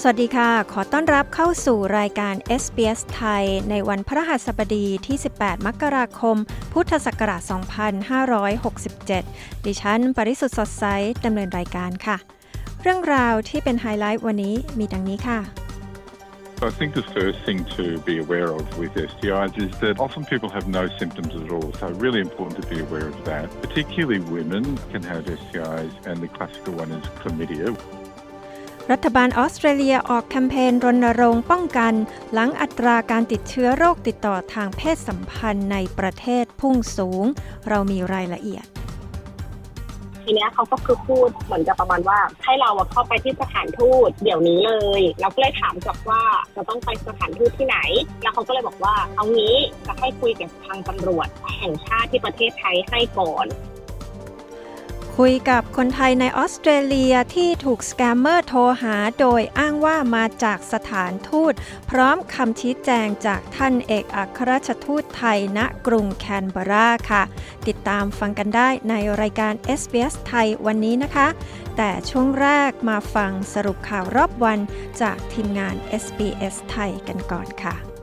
สวัสดีค่ะ ขอต้อนรับเข้าสู่รายการ SBS ไทย ในวันพระหัสบดีที่ 18 มกราคม พุทธศักราช 2567 ดิฉัน ปริสุทธ์สดใสดำเนินรายการค่ะ เรื่องราวที่เป็นไฮไลท์วันนี้มีดังนี้ค่ะ I think the first thing to be aware of with STIs is that often people have no symptoms at all, so really important to be aware of that. Particularly women can have STIs, and the classical one is chlamydia. รัฐบาลออสเตรเลียออกแคมเปญรณรงค์ป้องกัน หลังอัตราการติดเชื้อโรคติดต่อทางเพศสัมพันธ์ในประเทศพุ่งสูง เรามีรายละเอียดทีเนี้ยเขาก็คือพูดเหมือนกับประมาณว่า ให้เราเข้าไปที่สถานทูตเดี๋ยวนี้เลย เราก็เลยถามกลับว่าจะต้องไปสถานทูตที่ไหน แล้วเขาก็เลยบอกว่าเอางี้จะให้คุยกับทางตำรวจแห่งชาติที่ประเทศไทยให้ก่อน คุยกับคนไทยในออสเตรเลียที่ถูกสแกมเมอร์โทรหาโดยอ้างว่ามาจากสถานทูต พร้อมคำชี้แจงจากท่านเอกอัครราชทูตไทยณกรุงแคนเบราค่ะ ติดตามฟังกันได้ในรายการ SBS ไทยวันนี้นะคะ แต่ช่วงแรกมาฟังสรุปข่าวรอบวันจากทีมงาน SBS ไทยกันก่อนค่ะ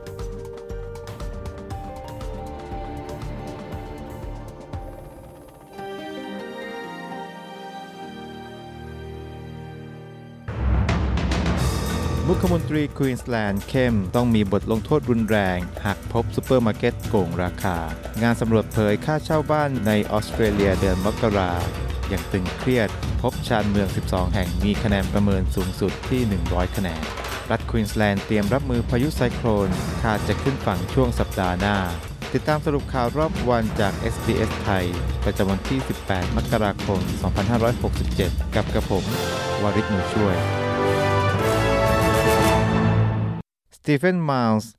มุขมนตรีควีนส์แลนด์เข้มต้องมีบทลงโทษรุนแรง หากพบซูเปอร์มาร์เก็ตโกงราคา งานสำรวจเผยค่าเช่าบ้านในออสเตรเลียเดือนมกราอย่างตึงเครียด พบชานเมือง 12 แห่งมีคะแนนประเมินสูงสุดที่ 100 คะแนน รัฐควีนส์แลนด์เตรียมรับมือพายุไซโคลนคาดจะขึ้นฝั่งช่วงสัปดาห์หน้า ติดตามสรุปข่าวรอบวันจาก SBS ไทย ประจำวันที่ 18 มกราคม 2567 กับกระผมวาริศหนูช่วย สตีเฟนไมล์ส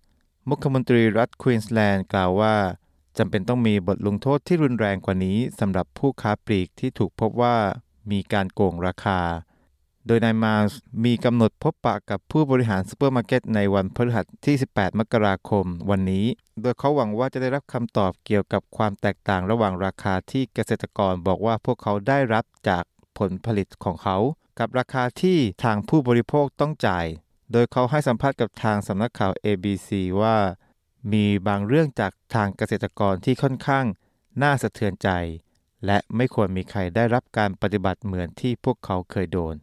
มุขมนตรีรัฐควีนส์แลนด์กล่าวว่าจำเป็นต้องมีบทลงโทษที่รุนแรงกว่านี้สำหรับผู้ค้าปลีกที่ถูกพบว่ามีการโกงราคา โดยนายไมล์สมีกำหนดพบปะกับผู้บริหารซูเปอร์มาร์เก็ตในวันพฤหัสที่ 18 มกราคมวันนี้ โดยเขาหวังว่าจะได้รับคำตอบเกี่ยวกับความแตกต่างระหว่างราคาที่เกษตรกรบอกว่าพวกเขาได้รับจากผลผลิตของเขา กับราคาที่ทางผู้บริโภคต้องจ่าย โดยเขาให้สัมภาษณ์กับทางสำนักข่าว ABC ว่า มีบางเรื่องจากทางเกษตรกรที่ค่อนข้างน่าสะเทือนใจ และไม่ควรมีใครได้รับการปฏิบัติเหมือนที่พวกเขาเคยโดน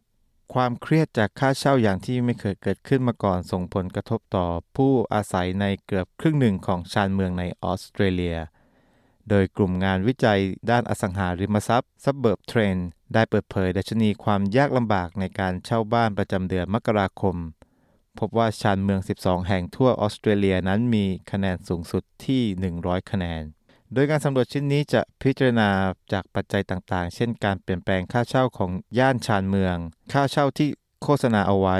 ความเครียดจากค่าเช่าอย่างที่ไม่เคยเกิดขึ้นมาก่อนส่งผลกระทบต่อผู้อาศัยในเกือบครึ่งหนึ่งของชานเมืองในออสเตรเลีย โดยกลุ่มงานวิจัยด้านอสังหาริมทรัพย์ Suburb Trend ได้เปิดเผยดัชนีความยากลำบากในการเช่าบ้านประจำเดือนมกราคม พบว่าชานเมือง 12 แห่งทั่วออสเตรเลียนั้นมีคะแนนสูงสุดที่ 100 คะแนน โดยการสำรวจชิ้นนี้จะพิจารณาจากปัจจัยต่างๆ เช่นการเปลี่ยนแปลงค่าเช่าของย่านชานเมือง ค่าเช่าที่โฆษณาเอาไว้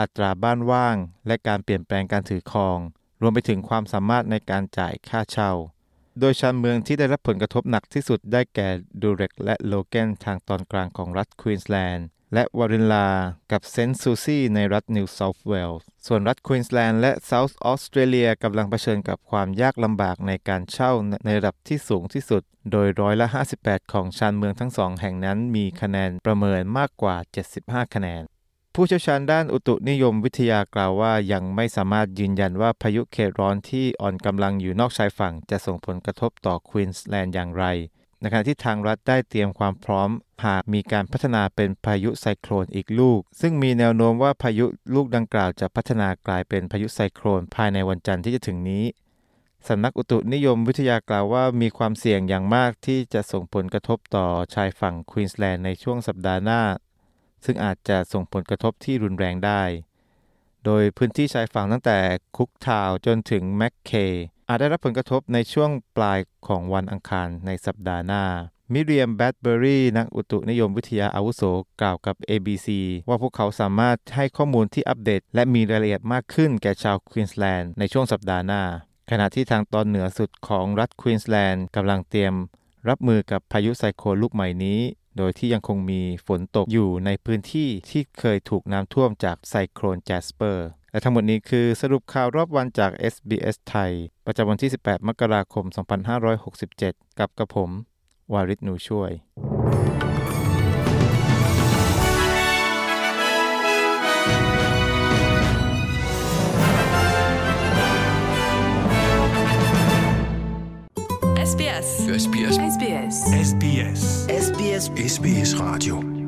อัตราบ้านว่าง และการเปลี่ยนแปลงการถือครอง รวมไปถึงความสามารถในการจ่ายค่าเช่า โดยชานเมืองที่ได้รับผลกระทบหนักที่สุดได้แก่ดูเร็กและโลแกนทางตอนกลางของรัฐควีนส์แลนด์ และวาริลลา กับเซนต์ซูซี่ในรัฐนิวเซาท์เวลส์ ส่วนรัฐควีนส์แลนด์และเซาท์ออสเตรเลียกำลังเผชิญกับความยากลำบากในการเช่าในระดับที่สูงที่สุด โดยร้อยละ 58 ของชานเมืองทั้งสองแห่งนั้นมีคะแนนประเมินมากกว่า 75 คะแนน ผู้เชี่ยวชาญด้านอุตุนิยมวิทยากล่าวว่ายังไม่สามารถยืนยันว่าพายุเขตร้อนที่อ่อนกำลังอยู่นอกชายฝั่งจะส่งผลกระทบต่อควีนสแลนด์อย่างไร ในขณะที่ทางรัฐได้เตรียมความพร้อม หากมีการพัฒนาเป็นพายุไซโคลนอีกลูก ซึ่งมีแนวโน้มว่าพายุลูกดังกล่าวจะพัฒนากลายเป็นพายุไซโคลนภายในวันจันทร์ที่จะถึงนี้สำนักอุตุนิยมวิทยากล่าวว่ามีความเสี่ยงอย่างมากที่จะส่งผลกระทบต่อชายฝั่งควีนส์แลนด์ในช่วงสัปดาห์หน้า ซึ่งอาจจะส่งผลกระทบที่รุนแรงได้ โดยพื้นที่ชายฝั่งตั้งแต่คุกทาวน์จนถึงแมคไค อาจได้รับผลกระทบในช่วงปลายของวันอังคารในสัปดาห์หน้า มิเรียมแบรดเบอรีนักอุตุนิยมวิทยาอาวุโสกล่าวกับ ABC ว่าพวกเขาสามารถให้ข้อมูลที่อัปเดต และมีรายละเอียดมากขึ้นแก่ชาวควีนส์แลนด์ในช่วงสัปดาห์หน้า ขณะที่ทางตอนเหนือสุดของรัฐควีนส์แลนด์กำลังเตรียม รับมือกับพายุไซโคลนลูกใหม่นี้โดยที่ยังคงมีฝนตกอยู่ในพื้นที่ที่เคยถูกน้ำท่วมจากไซโคลนแจสเปอร์ และทั้งหมดนี้คือสรุปข่าวรอบวันจาก SBS ไทย ประจำวันที่ 18 มกราคม 2567 กับกระผม วาริศนูช่วย SBS SBS SBS SBS SBS SBS Radio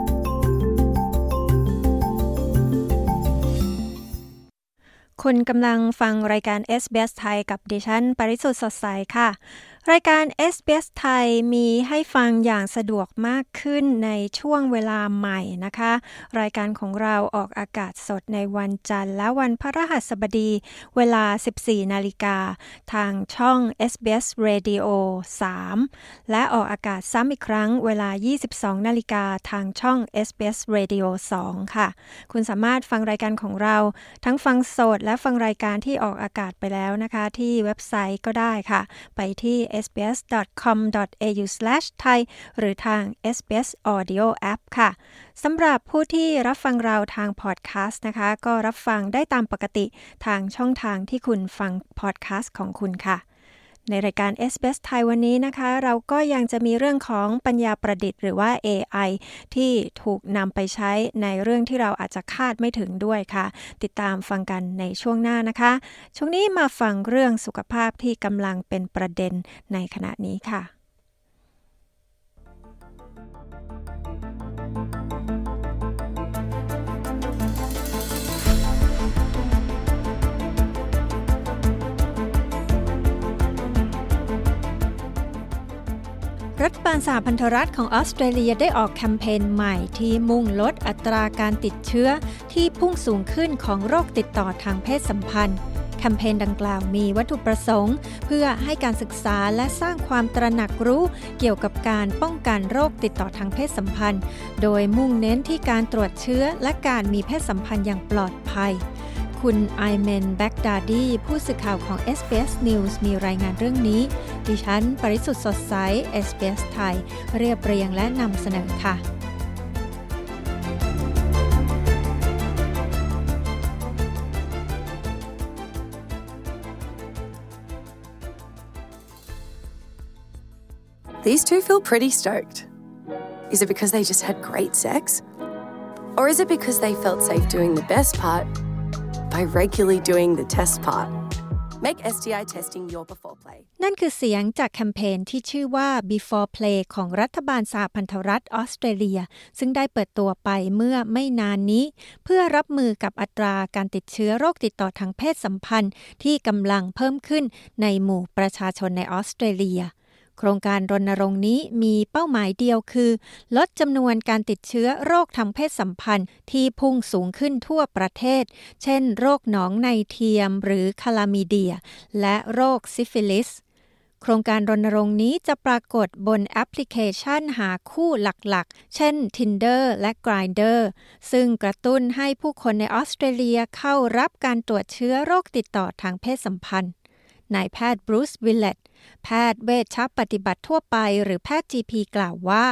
คุณกำลังฟังรายการ SBS ไทยกับดิฉัน ปริสุทธ์สดใสค่ะ รายการ SBS ไทยมีให้ฟังอย่างสะดวกมากขึ้นในช่วงเวลาใหม่นะคะ รายการของเราออกอากาศสดในวันจันทร์และวันพฤหัสบดีเวลา 14 นาฬิกา ทางช่อง SBS Radio 3 และออกอากาศซ้ำอีกครั้งเวลา 22 นาฬิกาทางช่อง SBS Radio 2 ค่ะ คุณสามารถฟังรายการของเราทั้งฟังสดและฟังรายการที่ออกอากาศไปแล้วนะคะ ที่เว็บไซต์ก็ได้ค่ะ ไปที่ sbs.com.au/thai หรือทาง SBS Audio App ค่ะสำหรับผู้ที่รับฟังเราทางพอดแคสต์นะคะ ก็รับฟังได้ตามปกติทางช่องทางที่คุณฟังพอดแคสต์ของคุณค่ะ ในรายการ s อ s ไทยวันนี้นะคะ เราก็ยังจะมีเรื่องของปัญญาประดิษฐ์หรือว่า AI ที่ถูกนำไปใช้ในเรื่องที่เราอาจจะคาดไม่ถึงด้วยค่ะ ติดตามฟังกันในช่วงหน้านะคะ ช่วงนี้มาฟังเรื่องสุขภาพที่กำลังเป็นประเด็นในขณะนี้ค่ะ รัฐบาลสหพันธรัฐของออสเตรเลียได้ออกแคมเปญใหม่ที่มุ่งลดอัตราการติดเชื้อที่พุ่งสูงขึ้นของโรคติดต่อทางเพศสัมพันธ์แคมเปญดังกล่าวมีวัตถุประสงค์ เพื่อให้การศึกษาและสร้างความตระหนักรู้เกี่ยวกับการป้องกันโรคติดต่อทางเพศสัมพันธ์ โดยมุ่งเน้นที่การตรวจเชื้อและการมีเพศสัมพันธ์อย่างปลอดภัย คุณไอเมนแบ็กดาดีผู้สื่อข่าวของ SBS News มีรายงานเรื่องนี้ ดิฉัน ปริสุทธ์สดใส SBS ไทย เรียบเรียงและนำเสนอค่ะ These two feel pretty stoked. Is it because they just had great sex? Or is it because they felt safe doing the best part by regularly doing the test part? Make STI testing your before play. นั่นคือเสียงจากแคมเปญที่ชื่อว่า Before Play ของรัฐบาลสหพันธรัฐออสเตรเลีย ซึ่งได้เปิดตัวไปเมื่อไม่นานนี้ เพื่อรับมือกับอัตราการติดเชื้อโรคติดต่อทางเพศสัมพันธ์ ที่กำลังเพิ่มขึ้นในหมู่ประชาชนในออสเตรเลีย โครงการรณรงค์นี้มีเป้าหมายเดียวคือ ลดจำนวนการติดเชื้อโรคทางเพศสัมพันธ์ที่พุ่งสูงขึ้นทั่วประเทศ เช่น โรคหนองในเทียมหรือคลามีเดีย และโรคซิฟิลิสโครงการรณรงค์นี้จะปรากฏบนแอปพลิเคชันหาคู่หลักๆ เช่น Tinder และ Grindr ซึ่งกระตุ้นให้ผู้คนในออสเตรเลียเข้ารับการตรวจเชื้อโรคติดต่อทางเพศสัมพันธ์ นายแพทย์บรูซวิลเลต แพทย์เวชปฏิบัติทั่วไปหรือแพทย์ GP กล่าวว่า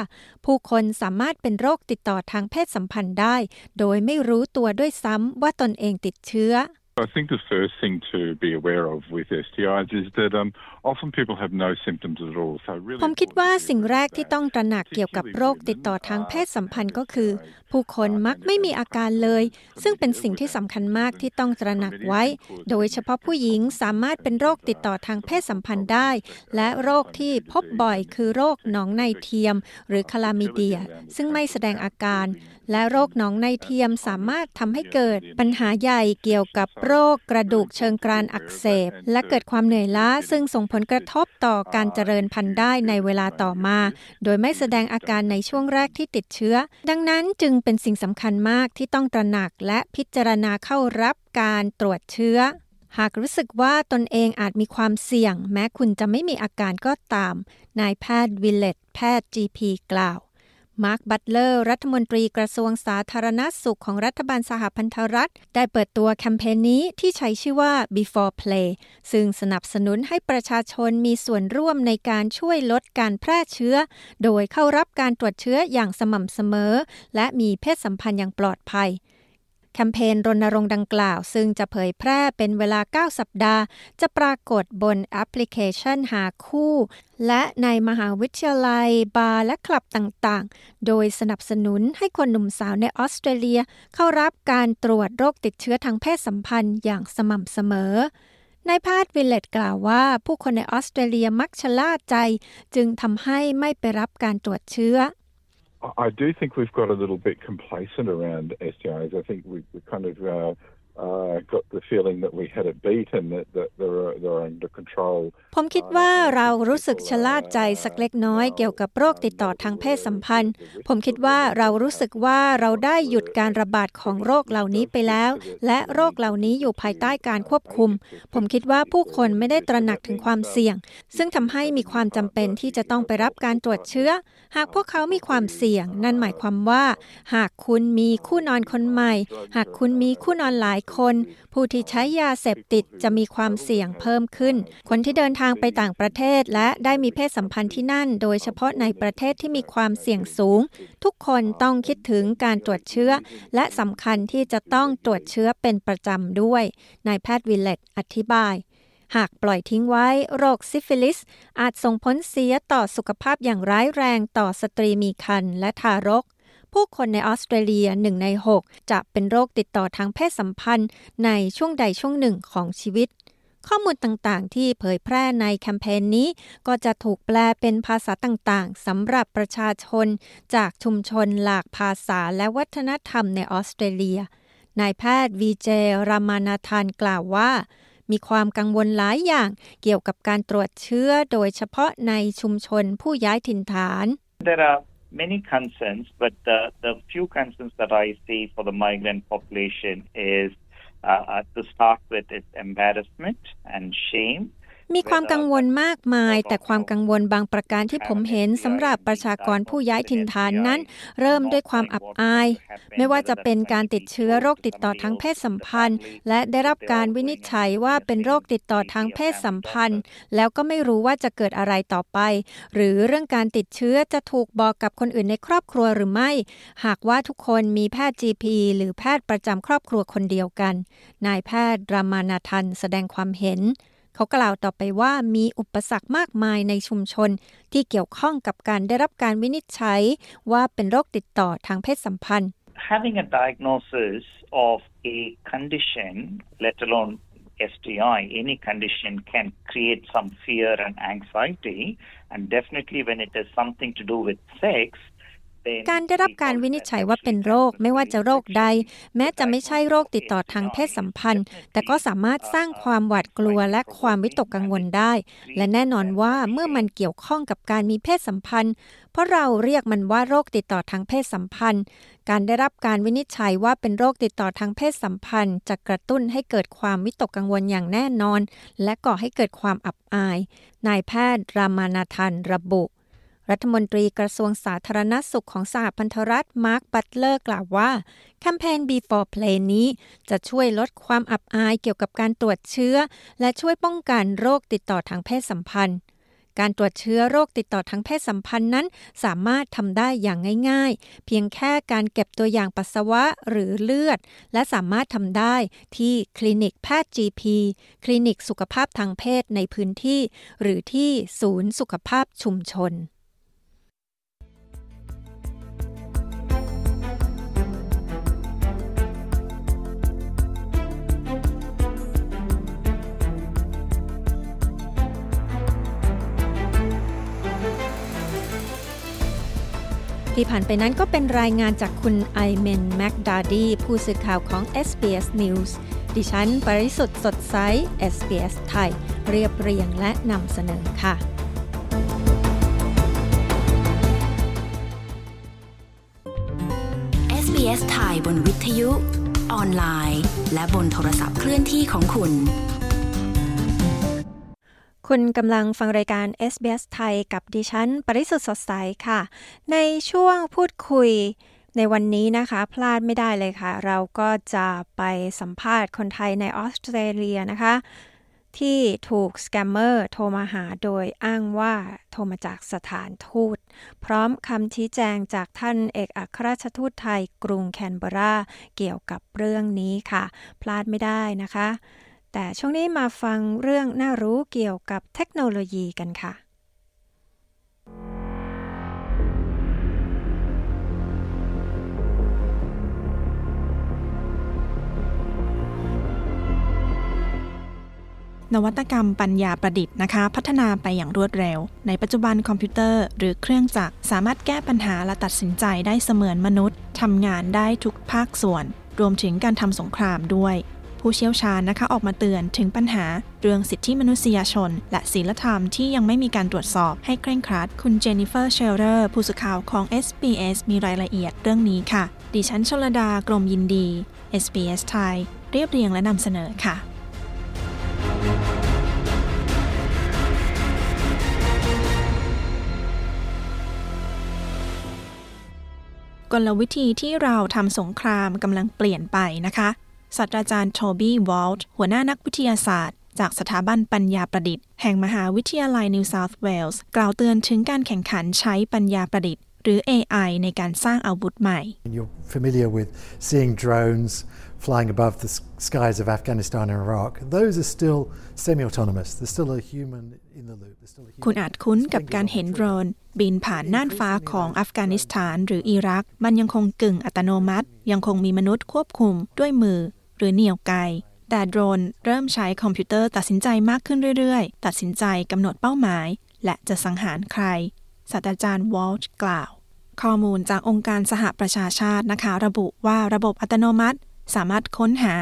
ผู้คนสามารถเป็นโรคติดต่อทางเพศสัมพันธ์ได้ โดยไม่รู้ตัวด้วยซ้ำว่าตนเองติดเชื้อ I think the first thing to be aware of with STIs is that um, often people have no symptoms at all. So really ผมคิดว่าสิ่งแรกที่ต้องตระหนักเกี่ยวกับโรคติดต่อทางเพศสัมพันธ์ก็คือผู้คนมักไม่มีอาการเลย ซึ่งเป็นสิ่งที่สำคัญมากที่ต้องตระหนักไว้ โดยเฉพาะผู้หญิงสามารถเป็นโรคติดต่อทางเพศสัมพันธ์ได้ และโรคที่พบบ่อยคือโรคหนองในเทียม หรือคลามิเดีย ซึ่งไม่แสดงอาการ และโรคหนองในเทียมสามารถทำให้เกิดปัญหาใหญ่เกี่ยวกับโรคกระดูกเชิงกรานอักเสบ และเกิดความเหนื่อยล้า ซึ่งส่งผลกระทบต่อการเจริญพันธุ์ได้ในเวลาต่อมา โดยไม่แสดงอาการในช่วงแรกที่ติดเชื้อ ดังนั้นจึงเป็นสิ่งสำคัญมากที่ต้องตระหนักและพิจารณาเข้ารับการตรวจเชื้อ หากรู้สึกว่าตนเองอาจมีความเสี่ยง แม้คุณจะไม่มีอาการก็ตาม นายแพทย์วิลเลตแพทย์ GP กล่าว มาร์ค บัตเลอร์ รัฐมนตรีกระทรวงสาธารณสุขของรัฐบาลสหพันธรัฐ ได้เปิดตัวแคมเปญนี้ที่ใช้ชื่อว่า Before Play ซึ่งสนับสนุนให้ประชาชนมีส่วนร่วมในการช่วยลดการแพร่เชื้อ โดยเข้ารับการตรวจเชื้ออย่างสม่ำเสมอ และมีเพศสัมพันธ์อย่างปลอดภัย แคมเปญรณรงค์ดังกล่าว ซึ่งจะเผยแพร่เป็นเวลา 9 สัปดาห์ จะปรากฏบนแอปพลิเคชันหาคู่ และในมหาวิทยาลัย บาร์และคลับต่างๆ โดยสนับสนุนให้คนหนุ่มสาวในออสเตรเลีย เข้ารับการตรวจโรคติดเชื้อทางเพศสัมพันธ์อย่างสม่ำเสมอนายแพทย์วิลเลตกล่าวว่า ผู้คนในออสเตรเลียมักชะล่าใจ จึงทำให้ไม่ไปรับการตรวจเชื้อ I do think we've got a little bit complacent around STIs. I think we, we kind of uh, got the feeling that we had it beat and that, that they're, they're under control. ผมคิดว่าเรารู้สึกชะล่าใจสักเล็กน้อยเกี่ยวกับโรคติดต่อทางเพศสัมพันธ์ ผมคิดว่าเรารู้สึกว่าเราได้หยุดการระบาดของโรคเหล่านี้ไปแล้ว และโรคเหล่านี้อยู่ภายใต้การควบคุม ผมคิดว่าผู้คนไม่ได้ตระหนักถึงความเสี่ยง ซึ่งทำให้มีความจำเป็นที่จะต้องไปรับการตรวจเชื้อ หากพวกเขามีความเสี่ยง นั่นหมายความว่า หากคุณมีคู่นอนคนใหม่ หากคุณมีคู่นอนหลายคน ผู้ที่ใช้ยาเสพติดจะมีความเสี่ยงเพิ่มขึ้น คนที่เดินทางไปต่างประเทศและได้มีเพศสัมพันธ์ที่นั่น โดยเฉพาะในประเทศที่มีความเสี่ยงสูง ทุกคนต้องคิดถึงการตรวจเชื้อ และสำคัญที่จะต้องตรวจเชื้อเป็นประจำด้วยนายแพทย์วิลเลตอธิบายหากปล่อยทิ้งไว้โรคซิฟิลิส อาจส่งผลเสียต่อสุขภาพอย่างร้ายแรงต่อสตรีมีครรภ์และทารก ผู้คนในออสเตรเลียหนึ่งใน 6 จะเป็นโรคติดต่อทางเพศสัมพันธ์ในช่วงใดช่วงหนึ่งของชีวิต ข้อมูลต่างๆ ที่เผยแพร่ในแคมเปญนี้ ก็จะถูกแปลเป็นภาษาต่างๆสำหรับประชาชน จากชุมชนหลากภาษาและวัฒนธรรมในออสเตรเลีย นายแพทย์วีเจรามานาธานกล่าวว่ามีความกังวลหลายอย่างเกี่ยวกับการตรวจเชื้อโดยเฉพาะในชุมชนผู้ย้ายถิ่นฐาน There are many concerns, but the, the few concerns that I see for the migrant population is uh, uh, to start with it's embarrassment and shame. มีความกังวลมากมาย แต่ความกังวลบางประการที่ผมเห็นสำหรับประชากรผู้ย้ายถิ่นฐานนั้น เริ่มด้วยความอับอาย ไม่ว่าจะเป็นการติดเชื้อโรคติดต่อทางเพศสัมพันธ์ และได้รับการวินิจฉัยว่าเป็นโรคติดต่อทางเพศสัมพันธ์ แล้วก็ไม่รู้ว่าจะเกิดอะไรต่อไป หรือเรื่องการติดเชื้อจะถูกบอกกับคนอื่นในครอบครัวหรือไม่ หากว่าทุกคนมีแพทย์ GP หรือแพทย์ประจำครอบครัวคนเดียวกัน นายแพทย์รามานาทันแสดงความเห็น เขากล่าวต่อไปว่ามีอุปสรรคมากมายในชุมชน ที่เกี่ยวข้องกับการได้รับการวินิจฉัย ว่าเป็นโรคติดต่อทางเพศสัมพันธ์ Having a diagnosis of a condition, let alone STI, any condition can create some fear and anxiety. And definitely when it has something to do with sex, การได้รับการวินิจฉัยว่าเป็นโรคไม่ว่าจะโรคใด แม้จะไม่ใช่โรคติดต่อทางเพศสัมพันธ์ แต่ก็สามารถสร้างความหวาดกลัวและความวิตกกังวลได้ และแน่นอนว่าเมื่อมันเกี่ยวข้องกับการมีเพศสัมพันธ์ เพราะเราเรียกมันว่าโรคติดต่อทางเพศสัมพันธ์ การได้รับการวินิจฉัยว่าเป็นโรคติดต่อทางเพศสัมพันธ์ จะกระตุ้นให้เกิดความวิตกกังวลอย่างแน่นอน และก่อให้เกิดความอับอาย นายแพทย์รามานาทันระบุ รัฐมนตรีกระทรวงสาธารณสุขของสหพันธรัฐมาร์ค บัตเลอร์กล่าวว่า แคมเปญ Before Play นี้จะช่วยลดความอับอายเกี่ยวกับการตรวจเชื้อ และช่วยป้องกันโรคติดต่อทางเพศสัมพันธ์การตรวจเชื้อโรคติดต่อทางเพศสัมพันธ์นั้น สามารถทำได้อย่างง่ายๆ เพียงแค่การเก็บตัวอย่างปัสสาวะหรือเลือด และสามารถทำได้ที่คลินิกแพทย์ GP คลินิกสุขภาพทางเพศในพื้นที่ หรือที่ศูนย์สุขภาพชุมชน ที่ผ่านไปนั้นก็เป็นรายงานจากคุณไอเมนแมคดาดีผู้สื่อข่าวของ SBS News ดิฉันปริสุทธ์สดใส SBS ไทย เรียบเรียงและนำเสนอค่ะ SBS ไทยบนวิทยุ ออนไลน์ และบนโทรศัพท์เคลื่อนที่ของคุณ คุณกำลังฟังรายการ SBS ไทยกับดิฉัน ปริสุทธ์สดใสค่ะ ในช่วงพูดคุยในวันนี้นะคะ พลาดไม่ได้เลยค่ะ เราก็จะไปสัมภาษณ์คนไทยในออสเตรเลียนะคะ ที่ถูกสแกมเมอร์โทรมาหาโดยอ้างว่าโทรมาจากสถานทูต พร้อมคำชี้แจงจากท่านเอกอัครราชทูตไทยกรุงแคนเบราเกี่ยวกับเรื่องนี้ค่ะ พลาดไม่ได้นะคะ แต่ช่วงนี้มาฟังเรื่องน่ารู้เกี่ยวกับเทคโนโลยีกันค่ะ นวัตกรรมปัญญาประดิษฐ์นะคะ พัฒนาไปอย่างรวดเร็ว ในปัจจุบันคอมพิวเตอร์หรือเครื่องจักรสามารถแก้ปัญหาและตัดสินใจได้เสมือนมนุษย์ทำงานได้ทุกภาคส่วน รวมถึงการทำสงครามด้วย ผู้เชี่ยวชาญนะคะออกมาเตือนถึงปัญหาเรื่องสิทธิมนุษยชน และศีลธรรมที่ยังไม่มีการตรวจสอบให้เคร่งครัด คุณเจนนิเฟอร์เชลเลอร์ผู้สื่อข่าวของ SBS มีรายละเอียดเรื่องนี้ค่ะ ดิฉันชลดากรมยินดี SBS ไทย เรียบเรียงและนำเสนอค่ะกลวิธีที่เราทำสงครามกำลังเปลี่ยนไปนะคะ ศาสตราจารย์โทบี้วอลต์หัวหน้านักวิทยาศาสตร์ จากสถาบันปัญญาประดิษฐ์ แห่งมหาวิทยาลัยนิวเซาท์เวลส์กล่าวเตือนถึงการแข่งขันใช้ปัญญาประดิษฐ์ หรือ AI ในการสร้างอาวุธใหม่ You're familiar with seeing drones flying above the skies of Afghanistan and Iraq. Those are still semi-autonomous. There's still a human in the loop. คุณอาจคุ้นกับการเห็นโดรน บินผ่านน่านฟ้าของอัฟกานิสถานหรืออิรัก มันยังคงกึ่งอัตโนมัติ ยังคงมีมนุษย์ควบคุมด้วยมือ หรือเหนี่ยวไก แต่โดรนเริ่มใช้คอมพิวเตอร์ตัดสินใจมากขึ้นเรื่อยๆ ตัดสินใจกำหนดเป้าหมาย และจะสังหารใคร ศาสตราจารย์วอลช์กล่าว ข้อมูลจากองค์การสหประชาชาตินะคะ ระบุว่าระบบอัตโนมัติ สามารถค้นหา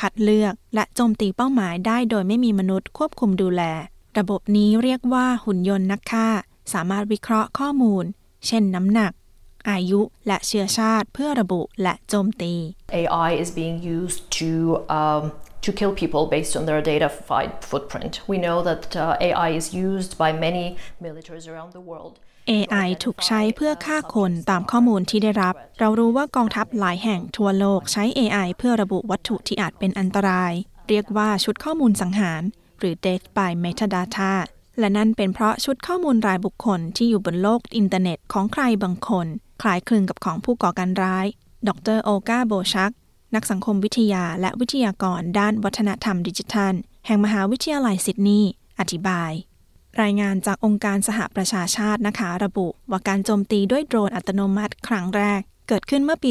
คัดเลือก และโจมตีเป้าหมายได้โดยไม่มีมนุษย์ควบคุมดูแล ระบบนี้เรียกว่าหุ่นยนต์นักฆ่า สามารถวิเคราะห์ข้อมูล เช่นน้ำหนัก อายุ และเชื้อชาติเพื่อระบุและโจมตี AI is being used to um, to kill people based on their data footprint. We know that uh, AI is used by many militaries around the world. AI ถูกใช้เพื่อฆ่าคนตามข้อมูลที่ได้รับ เรารู้ว่ากองทัพหลายแห่งทั่วโลกใช้ AI เพื่อระบุวัตถุที่อาจเป็นอันตราย เรียกว่าชุดข้อมูลสังหาร หรือ Death by Metadata และนั่นเป็นเพราะชุดข้อมูลรายบุคคลที่อยู่บนโลกอินเทอร์เน็ตของใครบางคน คล้ายคลึงกับของผู้ก่อการร้าย ดรโอลกา บอยชัก นักสังคมวิทยาและวิทยากรด้านวัฒนธรรมดิจิทัล แห่งมหาวิทยาลัยซิดนีย์อธิบาย รายงานจากองค์การสหประชาชาตินะคะ ระบุว่าการโจมตีด้วยโดรนอัตโนมัติครั้งแรก เกิดขึ้นเมื่อปี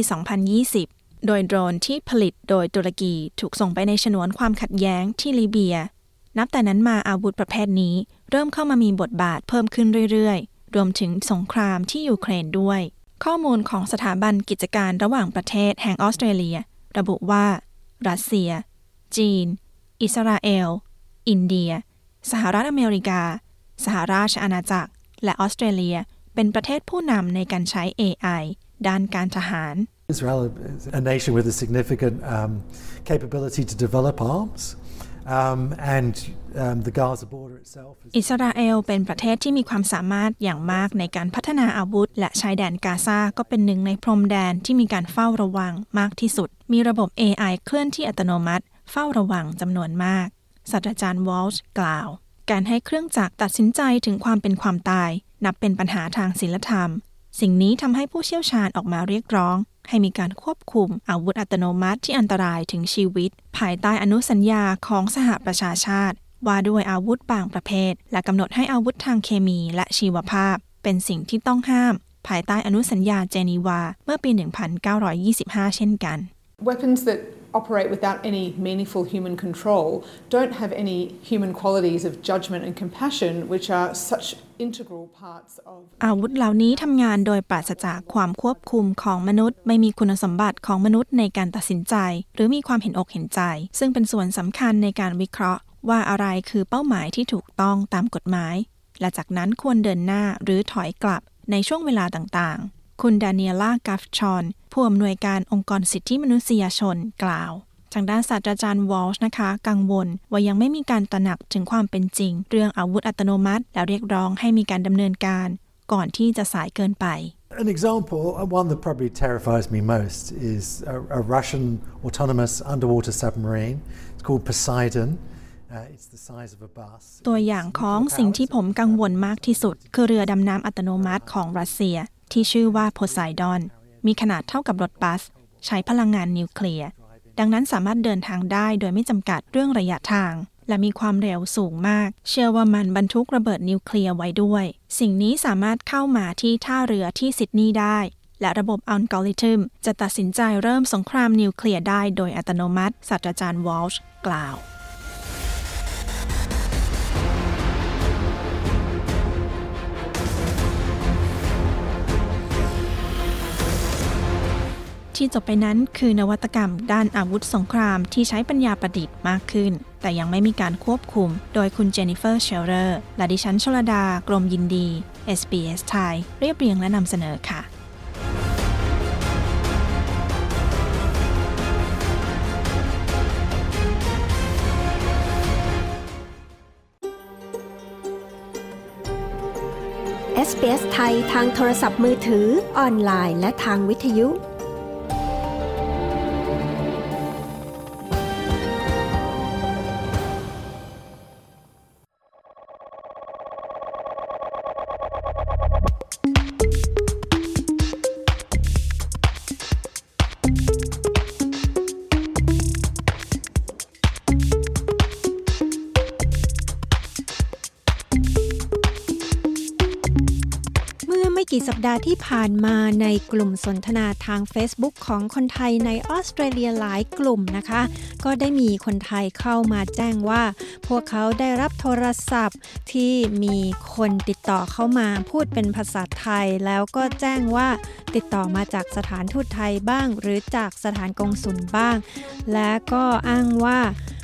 2020 โดยโดรนที่ผลิตโดยตุรกีถูกส่งไปในฉนวนความขัดแย้งที่ลิเบีย นับแต่นั้นมาอาวุธประเภทนี้เริ่มเข้ามามีบทบาทเพิ่มขึ้นเรื่อยๆ รวมถึงสงครามที่ยูเครนด้วย ข้อมูลของสถาบันกิจการระหว่างประเทศแห่งออสเตรเลีย ระบุว่า รัสเซีย จีน อิสราเอล อินเดีย สหรัฐอเมริกา สหราชอาณาจักร และออสเตรเลีย เป็นประเทศผู้นำในการใช้ AI ด้านการทหาร Israel is a nation with a significant um, capability to develop arms. อิสราเอลเป็นประเทศที่มีความสามารถอย่างมากในการพัฒนาอาวุธ และชายแดนกาซาก็เป็นหนึ่งในพรมแดนที่มีการเฝ้าระวังมากที่สุด มีระบบ AI เคลื่อนที่อัตโนมัติ เฝ้าระวังจำนวนมากศาสตราจารย์วอลช์กล่าว การให้เครื่องจักรตัดสินใจถึงความเป็นความตาย นับเป็นปัญหาทางศิลธรรม สิ่งนี้ทำให้ผู้เชี่ยวชาญออกมาเรียกร้อง ให้มีการควบคุมอาวุธอัตโนมัติที่อันตรายถึงชีวิต ภายใต้อนุสัญญาของสหประชาชาติ ว่าด้วยอาวุธบางประเภท และกำหนดให้อาวุธทางเคมีและชีวภาพ เป็นสิ่งที่ต้องห้าม ภายใต้อนุสัญญาเจนีวาเมื่อปี 1925 เช่นกัน Weapons that operate without any meaningful human control don't have any human qualities of judgment and compassion, which are such integral parts of. อาวุธเหล่านี้ทำงานโดยปราศจากความควบคุมของมนุษย์ ไม่มีคุณสมบัติของมนุษย์ในการตัดสินใจ หรือมีความเห็นอกเห็นใจ ซึ่งเป็นส่วนสำคัญในการวิเคราะห์ ว่าอะไรคือเป้าหมายที่ถูกต้องตามกฎหมาย และจากนั้นควรเดินหน้าหรือถอยกลับในช่วงเวลาต่างๆ คุณดานิเอล่ากัฟชอน ผู้อำนวยการองค์กรสิทธิมนุษยชนกล่าวทางด้านศาสตราจารย์วอลช์นะคะ กังวล ว่ายังไม่มีการตระหนักถึงความเป็นจริง เรื่องอาวุธอัตโนมัติ และเรียกร้องให้มีการดำเนินการ ก่อนที่จะสายเกินไป An example, one that probably terrifies me most, is a, a Russian autonomous underwater submarine. It's called Poseidon. Uh, it's the size of a bus. ตัวอย่างของสิ่งที่ผมกังวลมากที่สุด คือเรือดำน้ำอัตโนมัติของรัสเซีย ที่ชื่อว่าโพไซดอน มีขนาดเท่ากับรถบัส ใช้พลังงานนิวเคลียร์ ดังนั้นสามารถเดินทางได้โดยไม่จำกัดเรื่องระยะทาง และมีความเร็วสูงมาก เชื่อว่ามันบรรทุกระเบิดนิวเคลียร์ไว้ด้วย สิ่งนี้สามารถเข้ามาที่ท่าเรือที่ซิดนีย์ได้ และระบบอัลกอริทึมจะตัดสินใจเริ่มสงครามนิวเคลียร์ได้โดยอัตโนมัติศาสตราจารย์วอลช์กล่าว ที่จบไปนั้นคือนวัตกรรมด้านอาวุธสงครามที่ใช้ปัญญาประดิษฐ์มากขึ้น แต่ยังไม่มีการควบคุม โดยคุณเจนนิเฟอร์เชลเลอร์และดิฉันชลดา กรมยินดี SBS ไทยเรียบเรียงและนำเสนอค่ะ SBS ไทยทางโทรศัพท์มือถือ ออนไลน์ และทางวิทยุ กี่สัปดาห์ที่ผ่านมาในกลุ่มสนทนาทาง Facebook ของคนไทยในออสเตรเลียหลายกลุ่มนะคะ ก็ได้มีคนไทยเข้ามาแจ้งว่า พวกเขาได้รับโทรศัพท์ที่มีคนติดต่อเข้ามาพูดเป็นภาษาไทย แล้วก็แจ้งว่าติดต่อมาจากสถานทูตไทยบ้าง หรือจากสถานกงสุลบ้าง และก็อ้างว่า